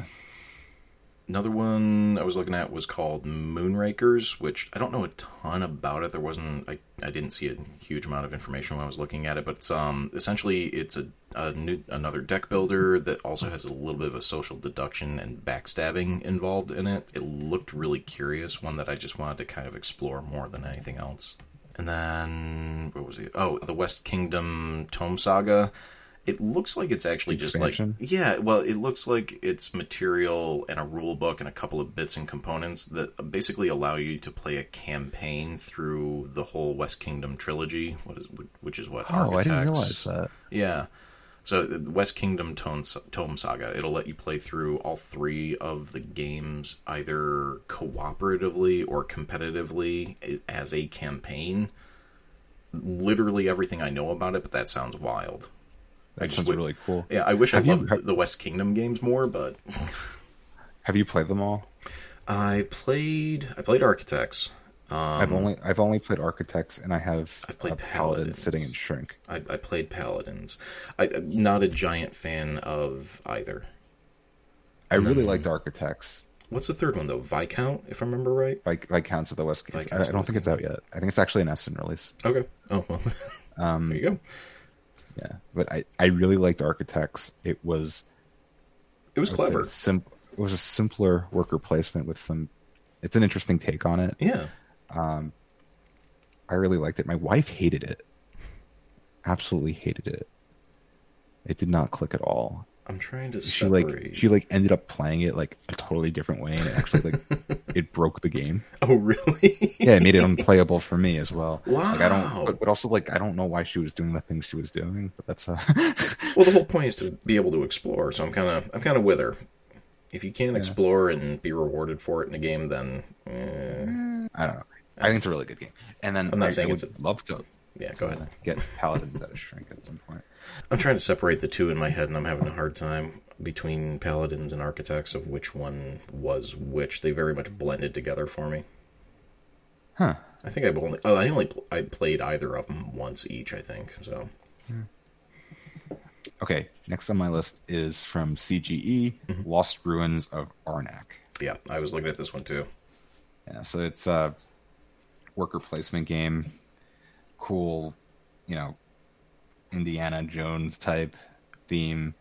Another one I was looking at was called Moonrakers, which I don't know a ton about it. There wasn't I, I didn't see a huge amount of information when I was looking at it, but it's, um essentially it's a, a new, another deck builder that also has a little bit of a social deduction and backstabbing involved in it. It looked really curious, one that I just wanted to kind of explore more than anything else. And then what was it? Oh, the West Kingdom Tome Saga. It looks like it's actually just like yeah, well, it looks like it's material and a rule book and a couple of bits and components that basically allow you to play a campaign through the whole West Kingdom trilogy. What is which is what? Oh, I didn't realize that. yeah. So the West Kingdom Tome, Tome Saga, it'll let you play through all three of the games either cooperatively or competitively as a campaign. Literally everything I know about it, but that sounds wild. That just sounds would- really cool. Yeah, I wish Have I you- loved have- the West Kingdom games more, but Have you played them all? I played I played Architects. Um, I've only I've only played Architects, and I have I've played Paladins. sitting in Shrink. I, I played Paladins. I, I'm not a giant fan of either. I really then- liked Architects. What's the third one though? Viscount, if I remember right. Like Viscounts of the West. I, I don't think it's out yet. I think it's actually an Essen release. Okay. Oh well. Um, there you go. Yeah, but I I really liked Architects. It was It was I would say clever. sim- it was a simpler worker placement with some. It's an interesting take on it. Yeah. I really liked it. My wife hated it. Absolutely hated it. It did not click at all. I'm trying to She separate. like she like ended up playing it like a totally different way, and it actually like it broke the game. oh really? Yeah, it made it unplayable for me as well. Like I don't, but, but also like I don't know why she was doing the things she was doing. But that's uh, well, the whole point is to be able to explore. So I'm kind of I'm kind of with her. If you can't explore and be rewarded for it in a game, then eh, I don't know. I think it's a really good game. And then I'm not I, saying I it's would love to yeah. Go ahead. get Paladins at a shrink at some point. I'm trying to separate the two in my head, and I'm having a hard time between paladins and architects of which one was which. They very much blended together for me. Huh. I think I've only oh, I only I played either of them once each. I think so. Hmm. okay, next on my list is from CGE, mm-hmm. Lost Ruins of Arnak. Yeah, I was looking at this one too. Yeah, so it's a worker placement game. Cool, you know, Indiana Jones type theme.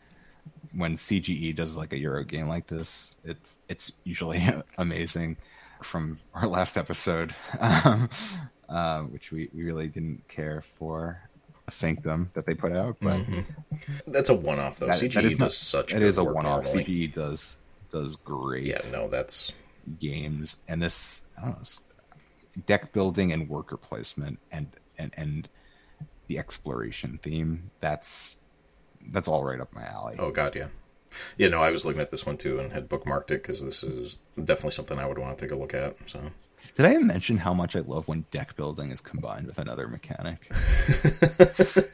When CGE does like a Euro game like this, it's it's usually amazing. From our last episode, um, uh, which we, we really didn't care for Sanctum that they put out, but That's a one-off though. that, CGE that is not, does such. It good a one-off. CGE does does great Yeah, no, that's games, and this I don't know, deck building and worker placement and and and the exploration theme. That's that's all right up my alley. Oh god, yeah. Yeah, no, I was looking at this one too and had bookmarked it because this is definitely something I would want to take a look at. So Did I mention how much I love when deck building is combined with another mechanic?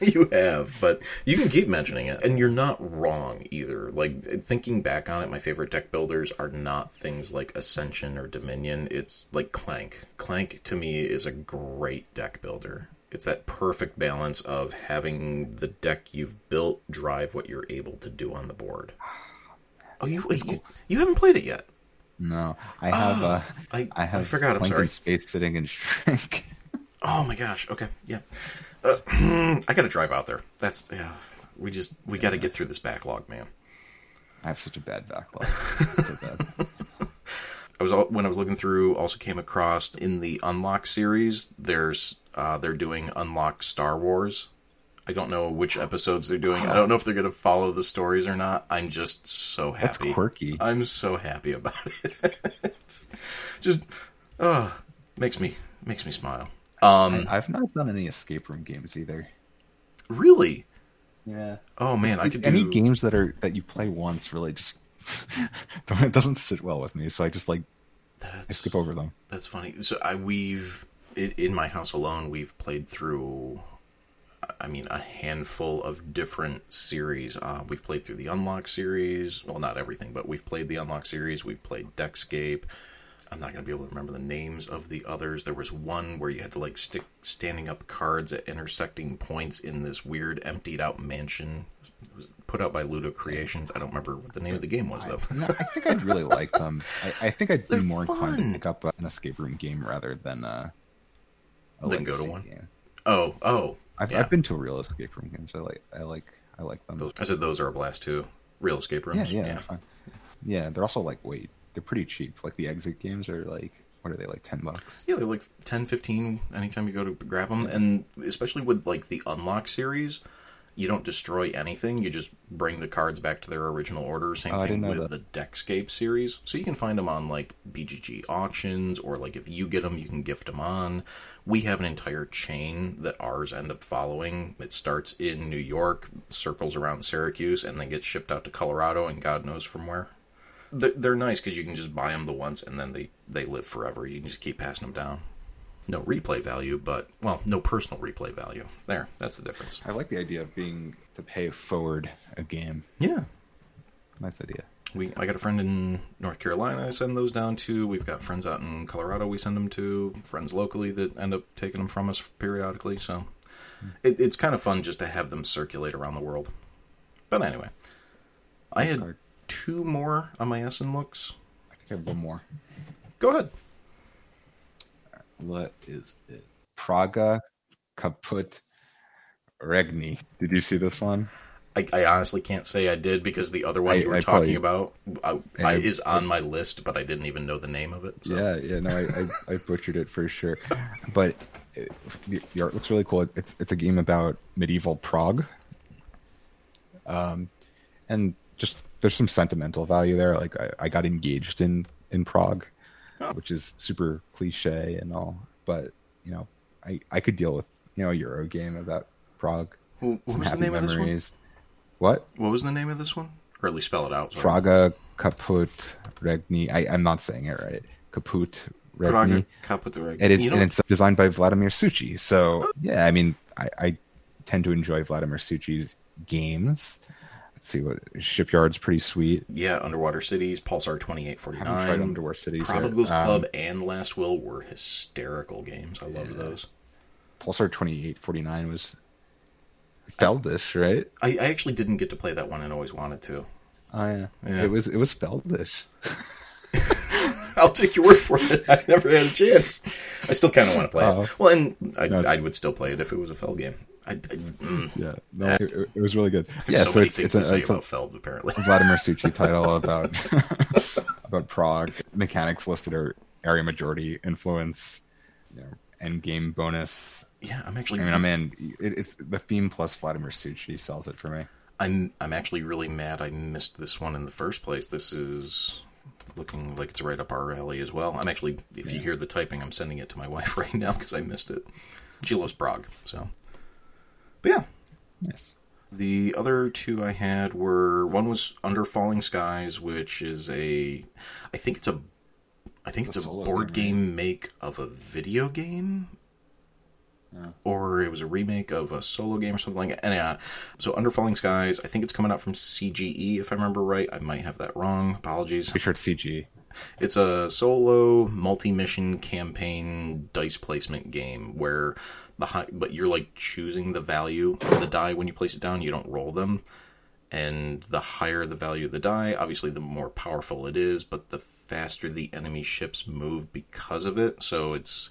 you have, but you can keep mentioning it, and you're not wrong either. Like thinking back on it, my favorite deck builders are not things like Ascension or Dominion. It's like Clank. Clank to me is a great deck builder. It's that perfect balance of having the deck you've built drive what you're able to do on the board. Oh, you you, you haven't played it yet. No, I have. uh, I- I I have. forgot, I'm sorry. Space Sitting and Shrink. Oh my gosh. Okay. Yeah. Uh, I got to drive out there. That's yeah. We just we got to get through this backlog, man. I have such a bad backlog. so bad. I was when I was looking through, also came across in the Unlock series. There's uh, they're doing Unlock Star Wars. I don't know which episodes they're doing. I don't know if they're going to follow the stories or not. I'm just so That's happy. quirky. I'm so happy about it. Just uh makes me makes me smile. Um, I've not done any escape room games either. really? Yeah. Oh man, I could do any games that are that you play once really just it doesn't sit well with me so i just like i skip over them That's funny. So I we've i in my house alone, we've played through. I mean, a handful of different series. Uh, we've played through the Unlock series. Well, not everything, but we've played the Unlock series. We've played Deckscape. I'm not going to be able to remember the names of the others. There was one where you had to like stick standing up cards at intersecting points in this weird emptied out mansion. It was put out by Ludo Creations. I don't remember what the name of the game was though. no, i think i'd really like them i, I think i'd be They're more inclined to pick up an escape room game rather than uh a Than go to one? game. oh, oh, I've, yeah. I've been to a real escape room games i like i like i like them Those, I said those are a blast too. Real escape yeah rooms. yeah they're yeah they're also like wait they're pretty cheap like the exit games are like what are they like 10 bucks Yeah, they're like 10, 15 anytime you go to grab them. And especially with like the Unlock series, you don't destroy anything. You just bring the cards back to their original order. Same Oh, thing with the Deckscape series. So you can find them on like BGG auctions or like if you get them, you can gift them on. We have an entire chain that ours end up following. It starts in New York, circles around Syracuse, and then gets shipped out to Colorado and God knows from where. They're, they're nice because you can just buy them the once and then they, they live forever. You can just keep passing them down. No replay value, but, well, no personal replay value. There, that's the difference. i like the idea of being to pay forward a game Yeah. nice idea We, I got a friend in North Carolina I send those down to. We've got friends out in Colorado we send them to. Friends locally that end up taking them from us periodically. So hmm. it, it's kind of fun just to have them circulate around the world. But anyway, I had two more on my Essen looks. i think i have one more Go ahead. What is it? Praga Caput Regni. Did you see this one? I, I honestly can't say I did because the other one I- you were I talking probably- about I, is on my list, but I didn't even know the name of it. So. Yeah, yeah. No, I, butchered it for sure. But it, the, art looks really cool. It's it's a game about medieval Prague. Um, and just there's some sentimental value there. Like I, I got engaged in in Prague. which is super cliche and all. But you know, I I could deal with you know a Euro game about Prague. Who- what was the name of this one? What? What was the name of this one? Or at least spell it out. sorry. Praga Caput Regni. I, I'm not saying it right. Caput Regni. Praga regni. It is, You know, and it's designed by Vladimir Suchý. So yeah, I mean, I, I tend to enjoy Vladimir Suchý's games. See what Shipyard's pretty sweet. yeah, Underwater Cities, Pulsar Haven't tried 2849, Underwater Cities. Prodigals Um, Club, and Last Will were hysterical games. I loved those. Pulsar twenty eight forty nine was Feldish, right? I, I actually didn't get to play that one and always wanted to. Oh yeah. Yeah. It was it was Feldish. I'll take your word for it. I never had a chance. I still kind of want to play Oh. it. Well, and I, No, I would still play it if it was a Feld game. I, I, mm. Yeah, no, it, it- was really good. Yeah, so, so, it's it's a, it's a Feld, apparently. Vladimir Suchý title about about Prague mechanics listed are area majority influence, you know, end game bonus. yeah, I'm actually. I mean, I'm in. It, it's the theme plus Vladimir Suchý sells it for me. I'm I'm actually really mad I missed this one in the first place. This is looking like it's right up our alley as well. I'm actually, if you hear the typing, I'm sending it to my wife right now because I missed it. She loves Prague, so. But yeah, Yes. the other two I had were one was Under Falling Skies, which is a, I think it's a, I think It's it's, a board game, game make of a video game or it was a remake of a solo game or something like that. And yeah, so Under Falling Skies, I think it's coming out from CGE if I remember right. I might have that wrong. Apologies. Pretty sure it's CG. It's a solo multi-mission campaign dice placement game where the high, but you're like choosing the value of the die when you place it down. You don't roll them, and the higher the value of the die, obviously the more powerful it is. But the faster the enemy ships move because of it. So it's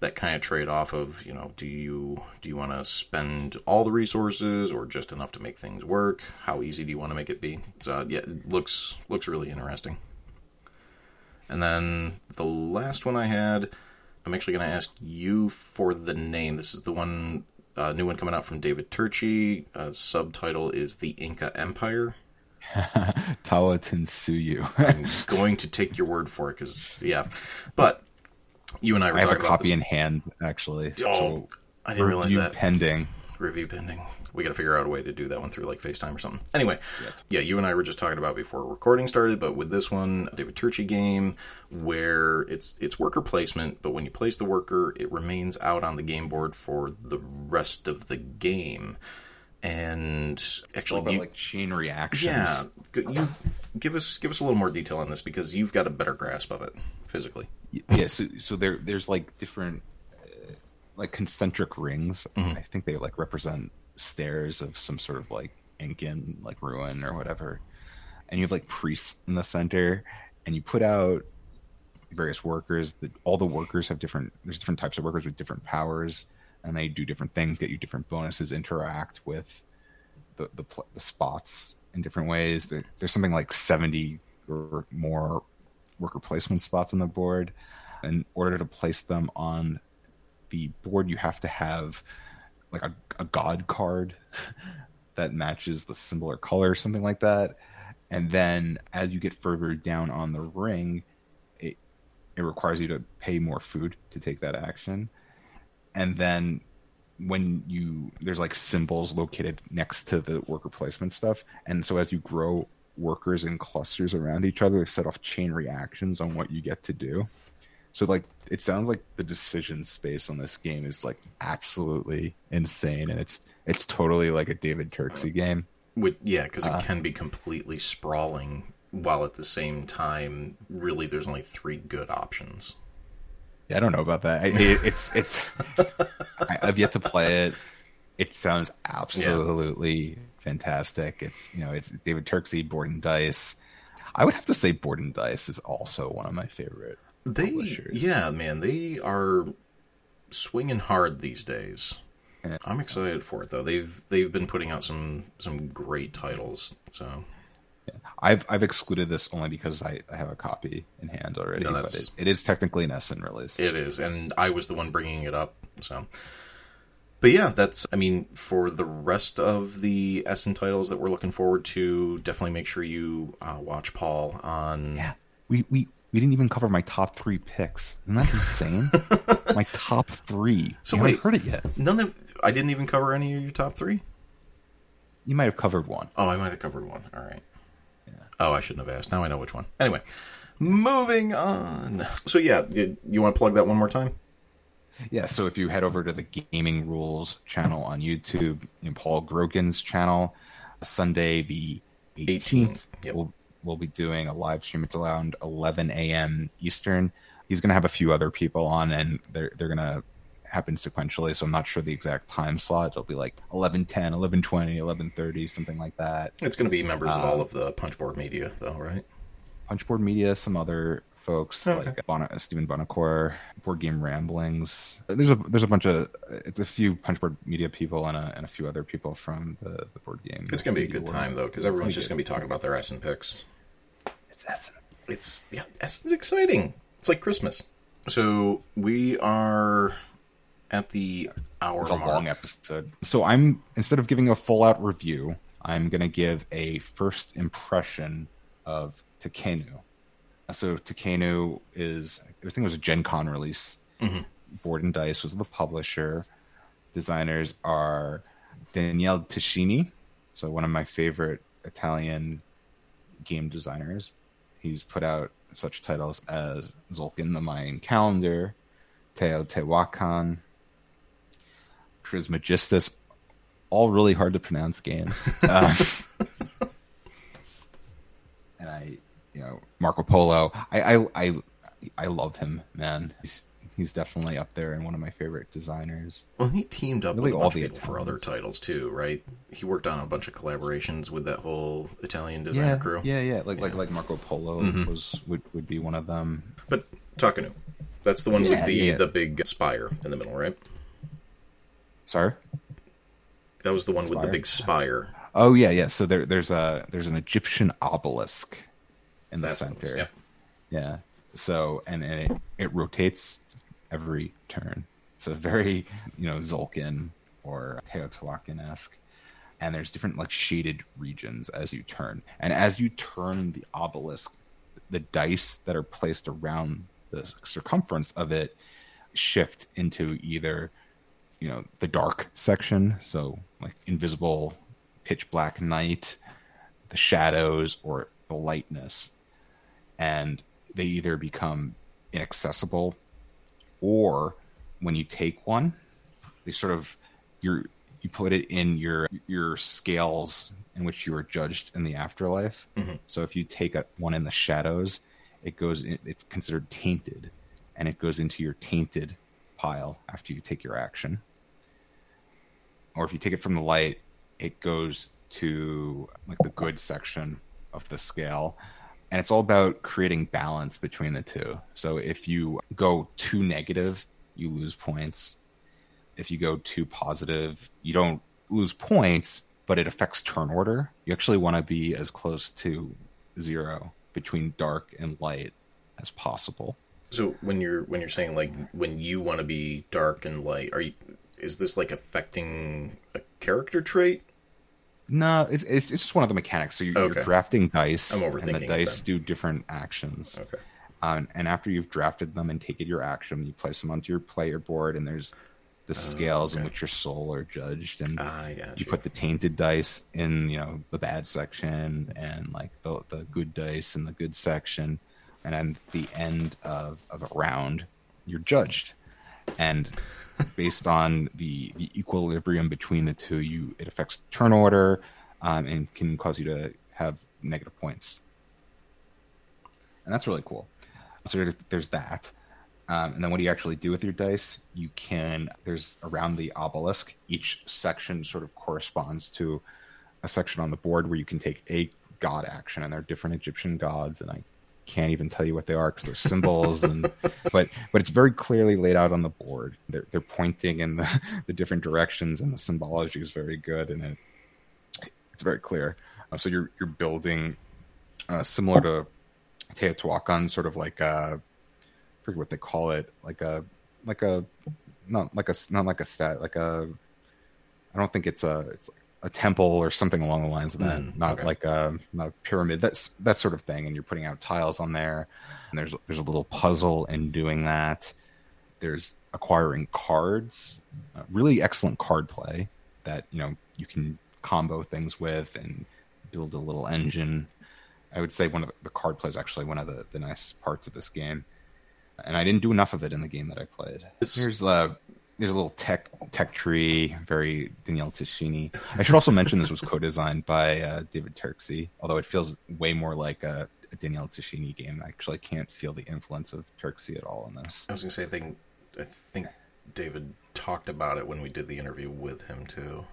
that kind of trade off of you know do you do you want to spend all the resources or just enough to make things work how easy do you want to make it be so yeah it looks looks really interesting and then the last one i had i'm actually going to ask you for the name this is the one uh, new one coming out from david turczi uh, subtitle is the inca empire Tawantinsuyu. i'm going to take your word for it because yeah but you and i were I have a copy in hand actually. Oh, so I didn't realize review that. pending. Review pending. We got to figure out a way to do that one through like FaceTime or something. Anyway, yeah, you and I were just talking about before recording started, but with this one, David Turczi game, where it's it's worker placement, but when you place the worker, it remains out on the game board for the rest of the game. And actually, about you- like chain reactions. yeah, you give us give us a little more detail on this because you've got a better grasp of it physically. yeah so so there there's like different uh, like concentric rings Mm-hmm. i think they like represent stairs of some sort of like incan like ruin or whatever and you have like priests in the center and you put out various workers that all the workers have different there's different types of workers with different powers and they do different things get you different bonuses interact with the the, the spots in different ways there, there's something like 70 or more worker placement spots on the board. In order to place them on the board, you have to have like a, a god card that matches the symbol or color, something like that. And then as you get further down on the ring, it it requires you to pay more food to take that action. And then when you there's like symbols located next to the worker placement stuff, and so as you grow workers in clusters around each other, they set off chain reactions on what you get to do. So like it sounds like the decision space on this game is like absolutely insane, and it's it's totally like a David Turczi game. With, yeah, because it uh, can be completely sprawling, while at the same time, really, there's only three good options. Yeah, I don't know about that. I, it, it's it's I, I've yet to play it. It sounds absolutely fantastic. It's you know it's, it's David Turczi, Borden Dice. I would have to say Board and Dice is also one of my favorite. They, Publishers. yeah, man, they are swinging hard these days. Yeah. I'm excited for it though. They've they've been putting out some some great titles. So I've I've excluded this only because I, I have a copy in hand already, No, but it, it is technically an Essen release. it is, and I was the one bringing it up. So, but yeah, that's. I mean, for the rest of the Essen titles that we're looking forward to, definitely make sure you uh, watch Paul on. yeah, we, we we didn't even cover my top three picks. Isn't that insane? my top three. So you haven't wait. heard it yet. None of I didn't even cover any of your top three. You might have covered one. Oh, I might have covered one. All right. Oh, I shouldn't have asked. Now I know which one. Anyway, moving on. So yeah, you, you want to plug that one more time? Yeah, so if you head over to the Gaming Rules channel on YouTube, Paul Grogan's channel, Sunday the 18th, 18th, yep. we'll, we'll be doing a live stream. It's around 11 a.m. Eastern. He's going to have a few other people on, and they're they're going to happen sequentially, so I'm not sure the exact time slot. It'll be like 11:10, 11:20, 11:30, something like that. It's going to be members of Um, all of the Punchboard media, though, right? Punchboard Media, some other folks Okay. like Bon- Stephen Bonacore, Board Game Ramblings. There's a there's a bunch of it's a few Punchboard Media people and a, and a few other people from the, the board game. It's going to be a good time, though, because everyone's gonna just to be talking about their Essen picks. It's Essen. It's yeah, Essen's exciting. It's like Christmas. So we are at the hour It's a mark. long episode. So I'm instead of giving a full out review, I'm gonna give a first impression of Tekhenu. So Tekhenu is I think it was a Gen Con release. Mhm. Board and Dice was the publisher. Designers are Daniele Tascini, so one of my favorite Italian game designers. He's put out such titles as Tzolk'in the Mayan Calendar, Teotihuacan, Trismegistus, all really hard to pronounce games. Um, and I, you know, Marco Polo. I, I, I, I love him, man. He's he's definitely up there and one of my favorite designers. Well, he teamed up Really with all the people for other titles too, right? He worked on a bunch of collaborations with that whole Italian designer Yeah, crew. yeah, yeah. Like like Yeah. like Marco Polo Mhm. was would, would be one of them. But Tekhenu, that's the one Yeah, with the the big spire in the middle, right? Sorry. That was the one with the big spire. Oh yeah, yeah. So there there's a there's an Egyptian obelisk in the That's what it was, center. yeah. Yeah. So and, and it, it rotates every turn. So very you know Tzolk'in or Teotihuacan esque. And there's different like shaded regions as you turn. And as you turn the obelisk, the dice that are placed around the circumference of it shift into either you know the dark section, so like invisible, pitch black night, the shadows, or the lightness, and they either become inaccessible, or when you take one, they sort of you're you put it in your your scales in which you are judged in the afterlife. Mhm. So if you take a, one in the shadows, it goes in, it's considered tainted, and it goes into your tainted pile after you take your action. Or if you take it from the light, it goes to like the good section of the scale. And it's all about creating balance between the two. So if you go too negative, you lose points. If you go too positive, you don't lose points, but it affects turn order. You actually want to be as close to zero between dark and light as possible. So when you're when you're saying like when you want to be dark and light, are you? Is this like affecting a character trait? No, it's, it's it's just one of the mechanics. So you're, Okay. you're drafting dice, and the dice then. do different actions. Okay. Um, and after you've drafted them and taken your action, you place them onto your player board, and there's the scales in Oh, which your soul are judged, and I you you. put the tainted dice in, you know, the bad section, and like the the good dice in the good section, and at the end of of a round, you're judged, and based on the, the equilibrium between the two, you it affects turn order, um, and can cause you to have negative points, and that's really cool. So there- there's that. Um, and then what do you actually do with your dice? You can, there's around the obelisk, each section sort of corresponds to a section on the board where you can take a god action, and there are different Egyptian gods, and I can't even tell you what they are because they're symbols, and but but it's very clearly laid out on the board. They're they're pointing in the, the different directions, and the symbology is very good, and it it's very clear. Uh, so you're you're building uh, similar to Teotihuacan, sort of like uh, I forget what they call it, like a like a not like a not like a stat, like a I don't think it's a it's a temple or something along the lines of that. Mm, not okay. like a not a pyramid. That's that sort of thing. And you're putting out tiles on there, and there's there's a little puzzle in doing that. There's acquiring cards, uh, really excellent card play that you know you can combo things with and build a little engine. I would say one of the, the card play is actually one of the, the nice parts of this game, and I didn't do enough of it in the game that I played. Here's uh, there's a little tech tech tree, very Daniele Tascini. I should also mention this was co-designed by uh, David Turczi, although it feels way more like a, a Daniele Tascini game. I actually can't feel the influence of Turczi at all in this. I was gonna say I think I think David talked about it when we did the interview with him too.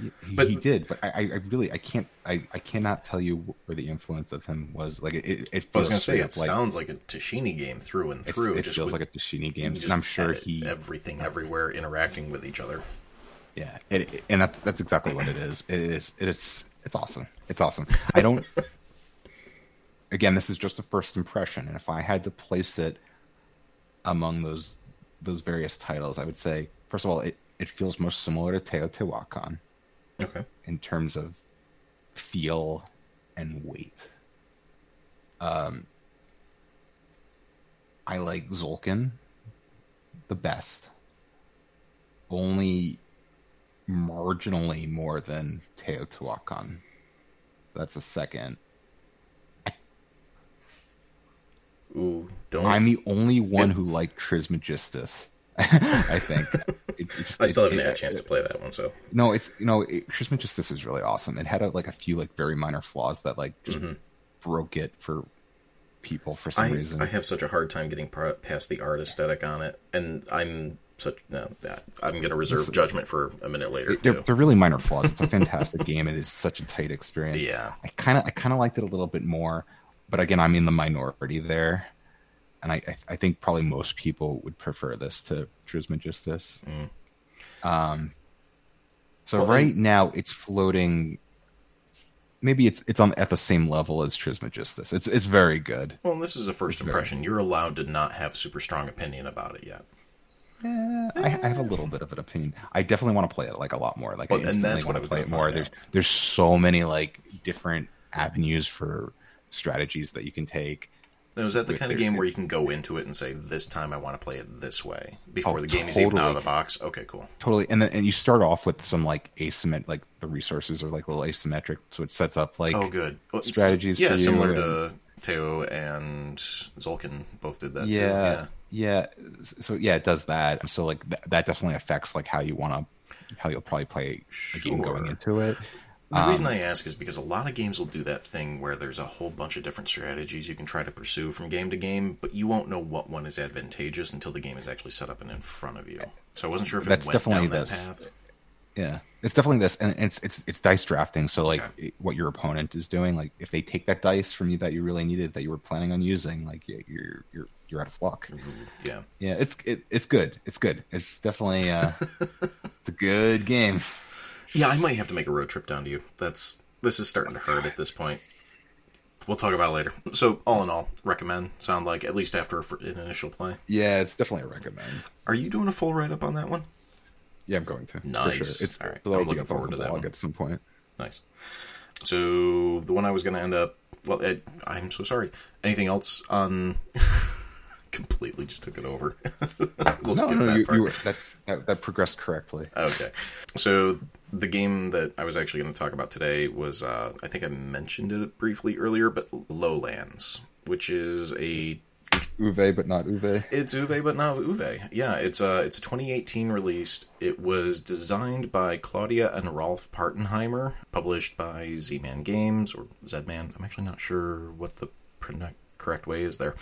He, But- he did, but I, I really I can't I, I cannot tell you where the influence of him was. Like it, it, I was gonna say it like sounds like a Tascini game through and through. it just feels with- like a Tascini game, and I'm sure he everything everywhere interacting with each other. Yeah, it, it- and that's that's exactly what it is. It is it is it's awesome. It's awesome. I don't. again, this is just a first impression, and if I had to place it among those those various titles, I would say first of all, it it feels most similar to Teotihuacan Okay. in terms of feel and weight. Um, I like Tzolk'in the best, only marginally more than Teotihuacan. That's a second. Ooh, don't. I'm the only one who liked Trismegistus. I think. It- it I still it- haven't had a it- chance to play that one, so No, it's you know, it, Trismegistus is really awesome. It had a, like a few like very minor flaws that like just broke it for people for some Mm-hmm. I, reason. I have such a hard time getting past the art aesthetic on it, and I'm such no. that- I'm going to reserve judgment for a minute later they're, they're really minor flaws. It's a fantastic game. It is such a tight experience. Yeah. I kind of I kind of liked it a little bit more, but again, I'm in the minority there, and I I, think probably most people would prefer this to Trismegistus. Um, so Mm. Well, right now it's floating. Maybe it's it's on at the same level as Trismegistus. It's it's very good. Well, and this is a first very- impression. You're allowed to not have super strong opinion about it yet. Eh, I, I have a little bit of an opinion. I definitely want to play it like a lot more. Like Well, I and that's what want to play it more. find There's there's so many like different avenues for strategies that you can take. Now, is that the kind of game where you can go into it and say, "This time I want to play it this way" before Oh, the game is even out of the box? Okay, cool. Totally, and then and you start off with some like asymmetric, like the resources are like a little asymmetric, so it sets up like Oh, good. Well, strategies Yeah, for you similar and- to Teo and Tzolk'in both did that. too. yeah, yeah. So yeah, it does that. So like th- that definitely affects like how you want to, how you'll probably play a game going into it. The Um, reason I ask is because a lot of games will do that thing where there's a whole bunch of different strategies you can try to pursue from game to game, but you won't know what one is advantageous until the game is actually set up and in front of you. So I wasn't sure if it That's definitely that this. path. Yeah, it's definitely this, and it's it's it's dice drafting. So like Okay. what your opponent is doing, like if they take that dice from you that you really needed, that you were planning on using, like you're you're you're out of luck. Yeah. Yeah, it's it, it's good. It's good. It's definitely uh, it's a good game. Yeah, I might have to make a road trip down to you. That's this is starting to hurt at this point. We'll talk about it later. So, all in all, recommend. Sound like at least after a an initial play. Yeah, it's definitely a recommend. Are you doing a full write up on that one? Yeah, I'm going to. for Nice. sure. It's All right. I'm looking forward to that one. at some point. Nice. So the one I was going to end up. Well, Ed, I'm so sorry. Anything else on? Completely just took it over. we'll No, skip no, that you, you were, that, that progressed correctly. Okay. So the game that I was actually going to talk about today was uh, I think I mentioned it briefly earlier, but Lowlands, which is a Uve, but not Uve. it's Uwe but not Uwe. Yeah, it's a it's a 2018 released. It was designed by Claudia and Rolf Partenheimer, published by Z-Man Games or Z-Man. I'm actually not sure what the pronoun- correct way is there.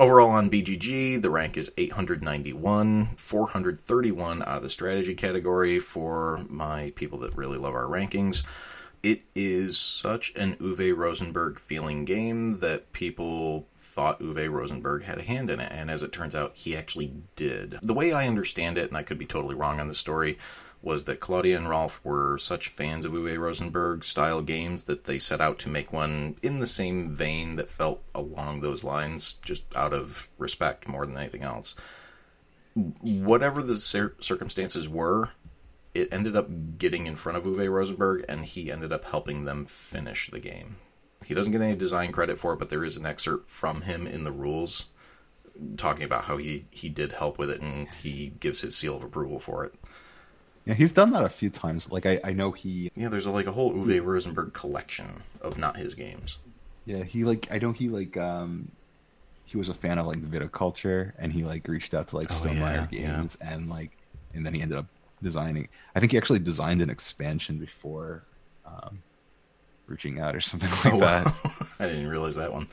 Overall on BGG, the rank is 891, 431 out of the strategy category for my people that really love our rankings. It is such an Uwe Rosenberg feeling game that people thought Uwe Rosenberg had a hand in it, and as it turns out, he actually did. The way I understand it, and I could be totally wrong on the story, was that Claudia and Rolf were such fans of Uwe Rosenberg style games that they set out to make one in the same vein that felt along those lines, just out of respect more than anything else. Whatever the cir- circumstances were, it ended up getting in front of Uwe Rosenberg, and he ended up helping them finish the game. He doesn't get any design credit for it, but there is an excerpt from him in the rules talking about how he, he did help with it and he gives his seal of approval for it. Yeah, he's done that a few times. Like I, I know he Yeah, there's a, like a whole Uwe Rosenberg collection of not his games. Yeah, he like I know he like um he was a fan of like viticulture and he like reached out to like Oh, yeah, yeah. Games and like and then he ended up designing I think he actually designed an expansion before um reaching out or something like Oh, that. wow. I didn't realize that one.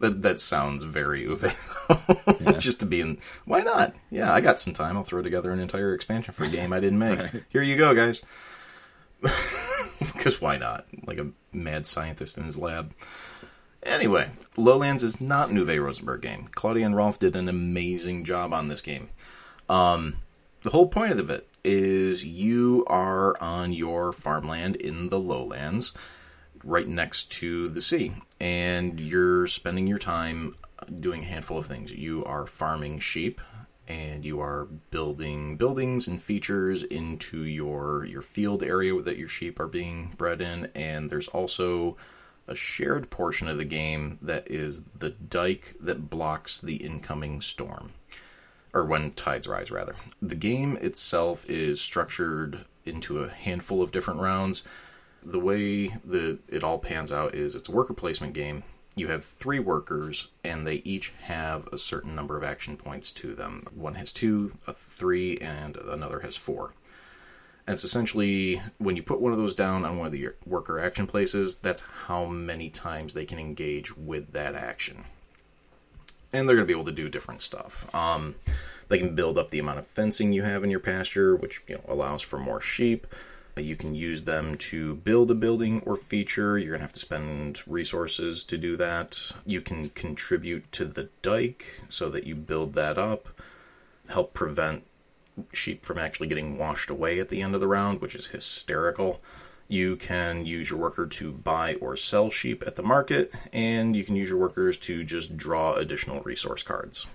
That that sounds very Uwe. Just to be in. Why not? Yeah, I got some time. I'll throw together an entire expansion for a game I didn't make. Right. Here you go, guys. Because why not? Like a mad scientist in his lab. Anyway, Lowlands is not an Uwe Rosenberg game. Claudia and Rolf did an amazing job on this game. Um, the whole point of it is you are on your farmland in the lowlands, right next to the sea, and you're spending your time doing a handful of things. You are farming sheep, and you are building buildings and features into your your field area that your sheep are being bred in, and there's also a shared portion of the game that is the dike that blocks the incoming storm or when tides rise rather. The game itself is structured into a handful of different rounds. The way that it all pans out is it's a worker placement game. You have three workers, and they each have a certain number of action points to them. One has two, a three, and another has four. And it's essentially when you put one of those down on one of the worker action places, that's how many times they can engage with that action and they're going to be able to do different stuff. Um, they can build up the amount of fencing you have in your pasture, which you know allows for more sheep. You can use them to build a building or feature. You're going to have to spend resources to do that. You can contribute to the dike so that you build that up, help prevent sheep from actually getting washed away at the end of the round, which is hysterical. You can use your worker to buy or sell sheep at the market, and you can use your workers to just draw additional resource cards.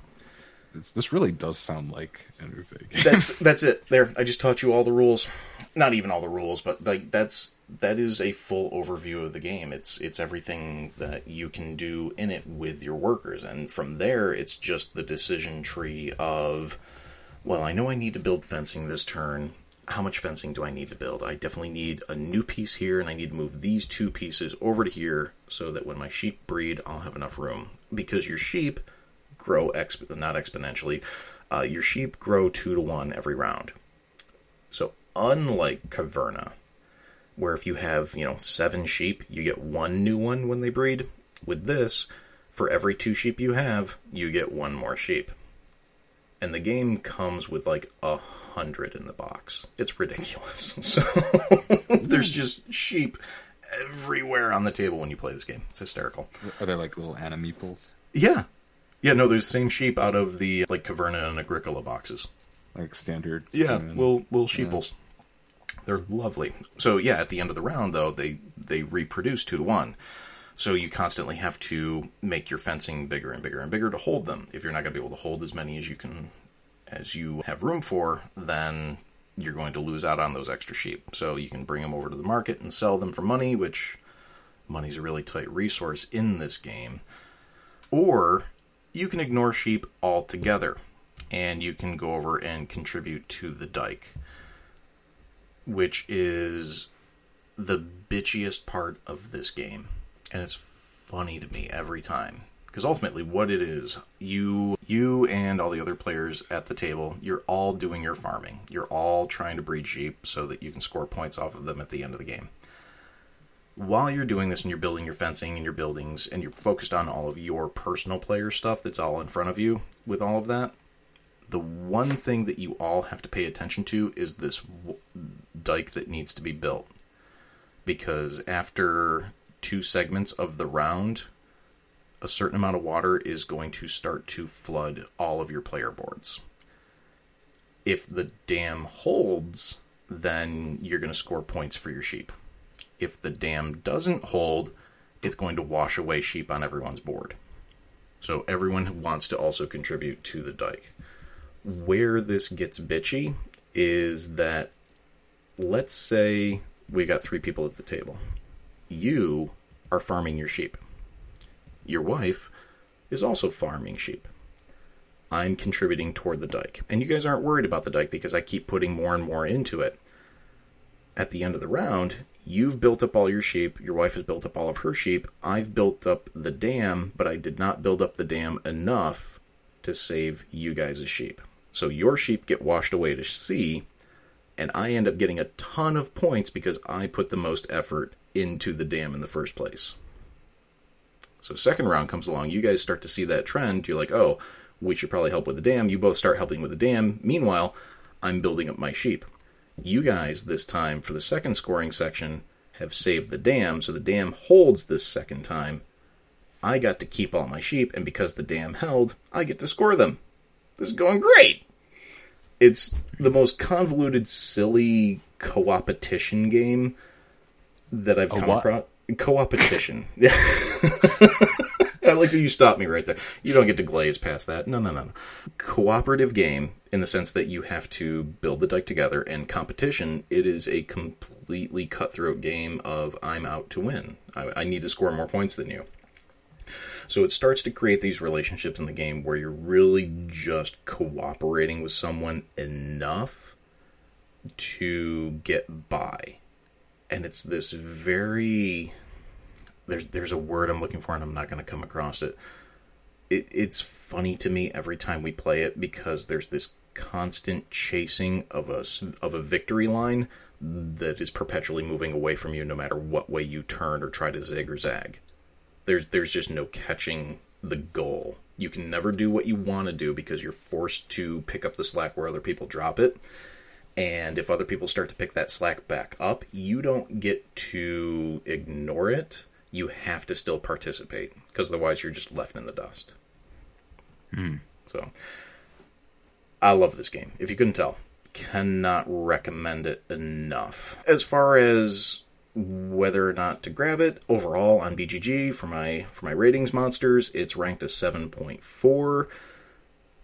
This, this really does sound like an Uwe game. That, that's it. There, I just taught you all the rules. Not even all the rules, but like that's that is a full overview of the game. It's it's everything that you can do in it with your workers, and from there, it's just the decision tree of, well, I know I need to build fencing this turn how much fencing do I need to build? I definitely need a new piece here, and I need to move these two pieces over to here so that when my sheep breed, I'll have enough room. Because your sheep grow exp- not exponentially, uh, your sheep grow two to one every round. So unlike Caverna, where if you have you know seven sheep, you get one new one when they breed. With this, for every two sheep you have, you get one more sheep. And the game comes with like a hundred in the box. It's ridiculous. So there's just sheep everywhere on the table when you play this game. It's hysterical. Are they like little animeeples? Yeah. Yeah, no, there's the same sheep out of the like Caverna and Agricola boxes. Like standard? Yeah, little little sheeples. They're lovely. So yeah, at the end of the round though, they they reproduce two to one. So you constantly have to make your fencing bigger and bigger and bigger to hold them. If you're not going to be able to hold as many as you can as you have room for, then you're going to lose out on those extra sheep. So you can bring them over to the market and sell them for money, which money's a really tight resource in this game. Or you can ignore sheep altogether and you can go over and contribute to the dike, which is the bitchiest part of this game. And it's funny to me every time because ultimately what it is you you and all the other players at the table you're all doing your farming you're all trying to breed sheep so that you can score points off of them at the end of the game while you're doing this and you're building your fencing and your buildings and you're focused on all of your personal player stuff that's all in front of you with all of that the one thing that you all have to pay attention to is this dike that needs to be built because after two segments of the round a certain amount of water is going to start to flood all of your player boards. If the dam holds, then you're going to score points for your sheep. If the dam doesn't hold, it's going to wash away sheep on everyone's board. So everyone wants to also contribute to the dike. Where this gets bitchy is that let's say we got three people at the table. You are farming your sheep your wife, is also farming sheep. I'm contributing toward the dike. And you guys aren't worried about the dike because I keep putting more and more into it. At the end of the round, you've built up all your sheep, your wife has built up all of her sheep, I've built up the dam, but I did not build up the dam enough to save you guys' sheep. So your sheep get washed away to sea, and I end up getting a ton of points because I put the most effort into the dam in the first place So second round comes along, you guys start to see that trend. You're like, oh, we should probably help with the dam. You both start helping with the dam. Meanwhile, I'm building up my sheep. You guys this time for the second scoring section have saved the dam, so the dam holds this second time. I got to keep all my sheep, and because the dam held, I get to score them. This is going great. It's the most convoluted, silly co-opetition game that I've A come what? across. Co-opetition. I like that you stopped me right there. You don't get to glaze past that. No, no, no, no. Cooperative game in the sense that you have to build the deck together, and competition, it is a completely cutthroat game of I'm out to win. I, I need to score more points than you. So it starts to create these relationships in the game where you're really just cooperating with someone enough to get by. And it's this very there's there's a word I'm looking for and I'm not going to come across it. it. It's funny to me every time we play it because there's this constant chasing of a of a victory line that is perpetually moving away from you no matter what way you turn or try to zig or zag. There's there's just no catching the goal. You can never do what you want to do because you're forced to pick up the slack where other people drop it. And if other people start to pick that slack back up, you don't get to ignore it. You have to still participate because otherwise you're just left in the dust. Hmm. So, I love this game. If you couldn't tell, cannot recommend it enough. As far as whether or not to grab it overall on BGG for my for my ratings monsters, it's ranked a 7.4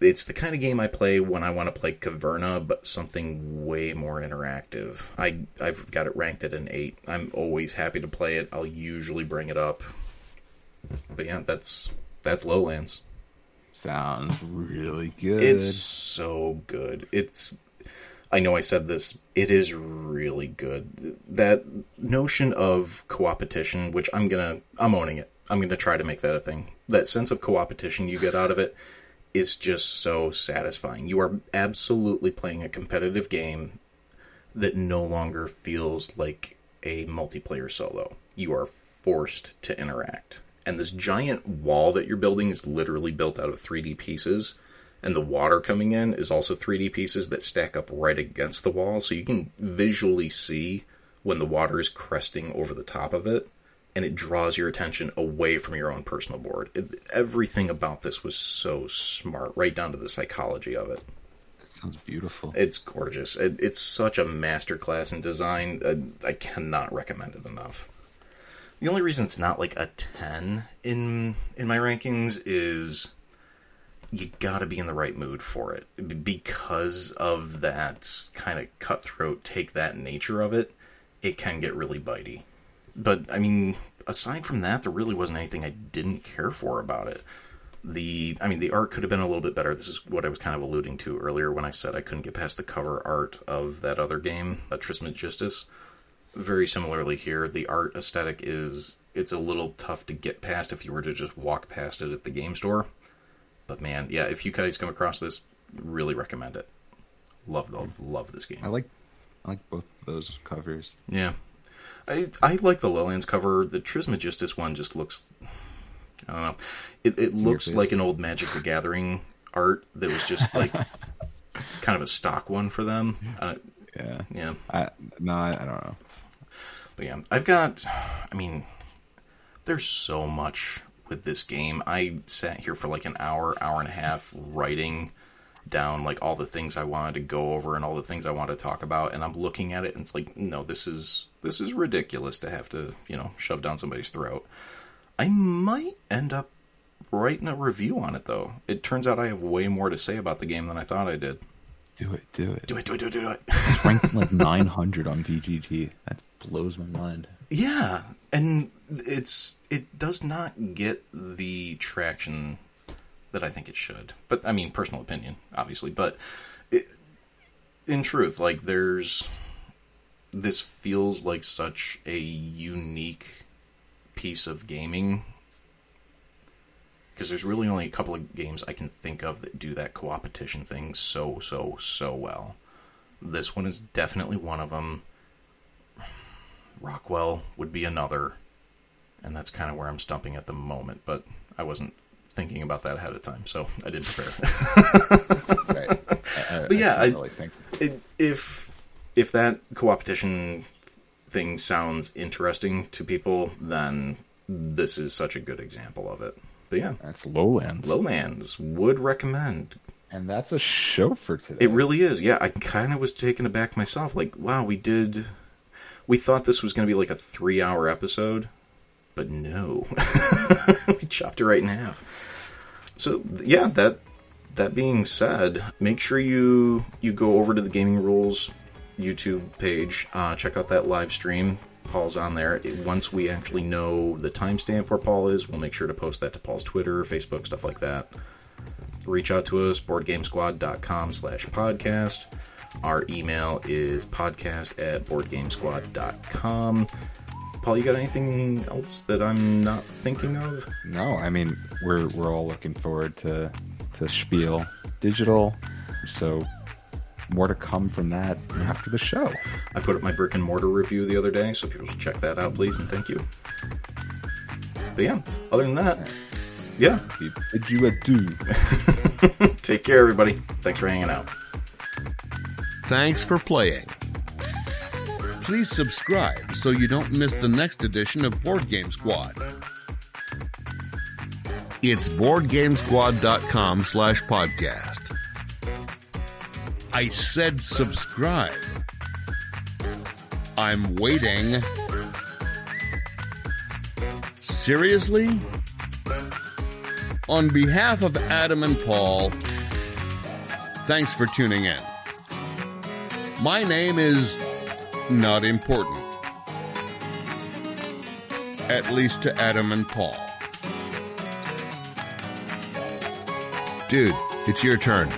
it's the kind of game I play when I want to play Caverna, but something way more interactive. I I've got it ranked at an eight. I'm always happy to play it. I'll usually bring it up. But yeah, that's that's Lowlands. Sounds really good. It's so good. It's I know I said this. It is really good. That notion of coopetition, which I'm gonna I'm owning it. I'm gonna try to make that a thing. That sense of coopetition you get out of it is just so satisfying. You are absolutely playing a competitive game that no longer feels like a multiplayer solo. You are forced to interact. And this giant wall that you're building is literally built out of 3D pieces. And the water coming in is also 3D pieces that stack up right against the wall. So you can visually see when the water is cresting over the top of it. And it draws your attention away from your own personal board. It, everything about this was so smart, right down to the psychology of it. That sounds beautiful. It's gorgeous. It, it's such a masterclass in design. I, I cannot recommend it enough. The only reason it's not like a ten in in my rankings is you got to be in the right mood for it because of that kind of cutthroat, take that nature of it. It can get really bitey. But I mean, aside from that, there really wasn't anything I didn't care for about it the I mean the art could have been a little bit better. This is what I was kind of alluding to earlier when I said I couldn't get past the cover art of that other game, uh, Trismegistus. Very similarly here, the art aesthetic is it's a little tough to get past if you were to just walk past it at the game store. But man, yeah, if you guys come across this, really recommend it. Love love love this game. I like I like both of those covers. Yeah. I I like the Lowlands cover. The Trismegistus one just looks I don't know. It it looks like an old Magic the Gathering art that was just like kind of a stock one for them. Uh, Yeah. yeah. I no, I, I don't know. But yeah, I've got I mean there's so much with this game. I sat here for like an hour, hour and a half writing down like all the things I wanted to go over and all the things I wanted to talk about and I'm looking at it and it's like no this is this is ridiculous to have to, you know, shove down somebody's throat. I might end up writing a review on it though. It turns out I have way more to say about the game than I thought I did. Do it, do it. Do it, do it, do it, do it. It's ranked like 900 on BGG. That blows my mind. Yeah, and it's it does not get the traction that I think it should. But I mean, personal opinion, obviously. But it, in truth, like there's this feels like such a unique piece of gaming because there's really only a couple of games I can think of that do that co-opetition thing so so so well. This one is definitely one of them. Rockwell would be another. and that's kind of where I'm stumping at the moment. But I wasn't thinking about that ahead of time, so I didn't prepare. right. I, I, But yeah, I, I- really if if that co-opetition thing sounds interesting to people, then this is such a good example of it. But yeah, that's Lowlands, Lowlands would recommend. and that's a show for today. It really is. Yeah, I kind of was taken aback myself. Like, wow, we did. We thought this was going to be like a three-hour episode, but no, we chopped it right in half. So yeah, that that being said, make sure you you go over to the Gaming Rules YouTube page. Uh, check out that live stream. Paul's on there. It- once we actually know the timestamp where Paul is, we'll make sure to post that to Paul's Twitter, Facebook, stuff like that. Reach out to us, boardgamesquad.com slash podcast. Our email is podcast at boardgamesquad.com. Paul, you got anything else that I'm not thinking of? No, I mean we're we're all looking forward to to Spiel Digital, so more to come from that after the show. I put up my brick and mortar review the other day, so people should check that out, please, and thank you. But yeah, other than that, yeah, We bid you adieu. take care, everybody. Thanks for hanging out. Thanks for playing. Please subscribe so you don't miss the next edition of Board Game Squad. It's boardgamesquad.com slash podcast. I said subscribe. I'm waiting. Seriously? On behalf of Adam and Paul, thanks for tuning in. My name is not important. At least to Adam and Paul. Dude, it's your turn.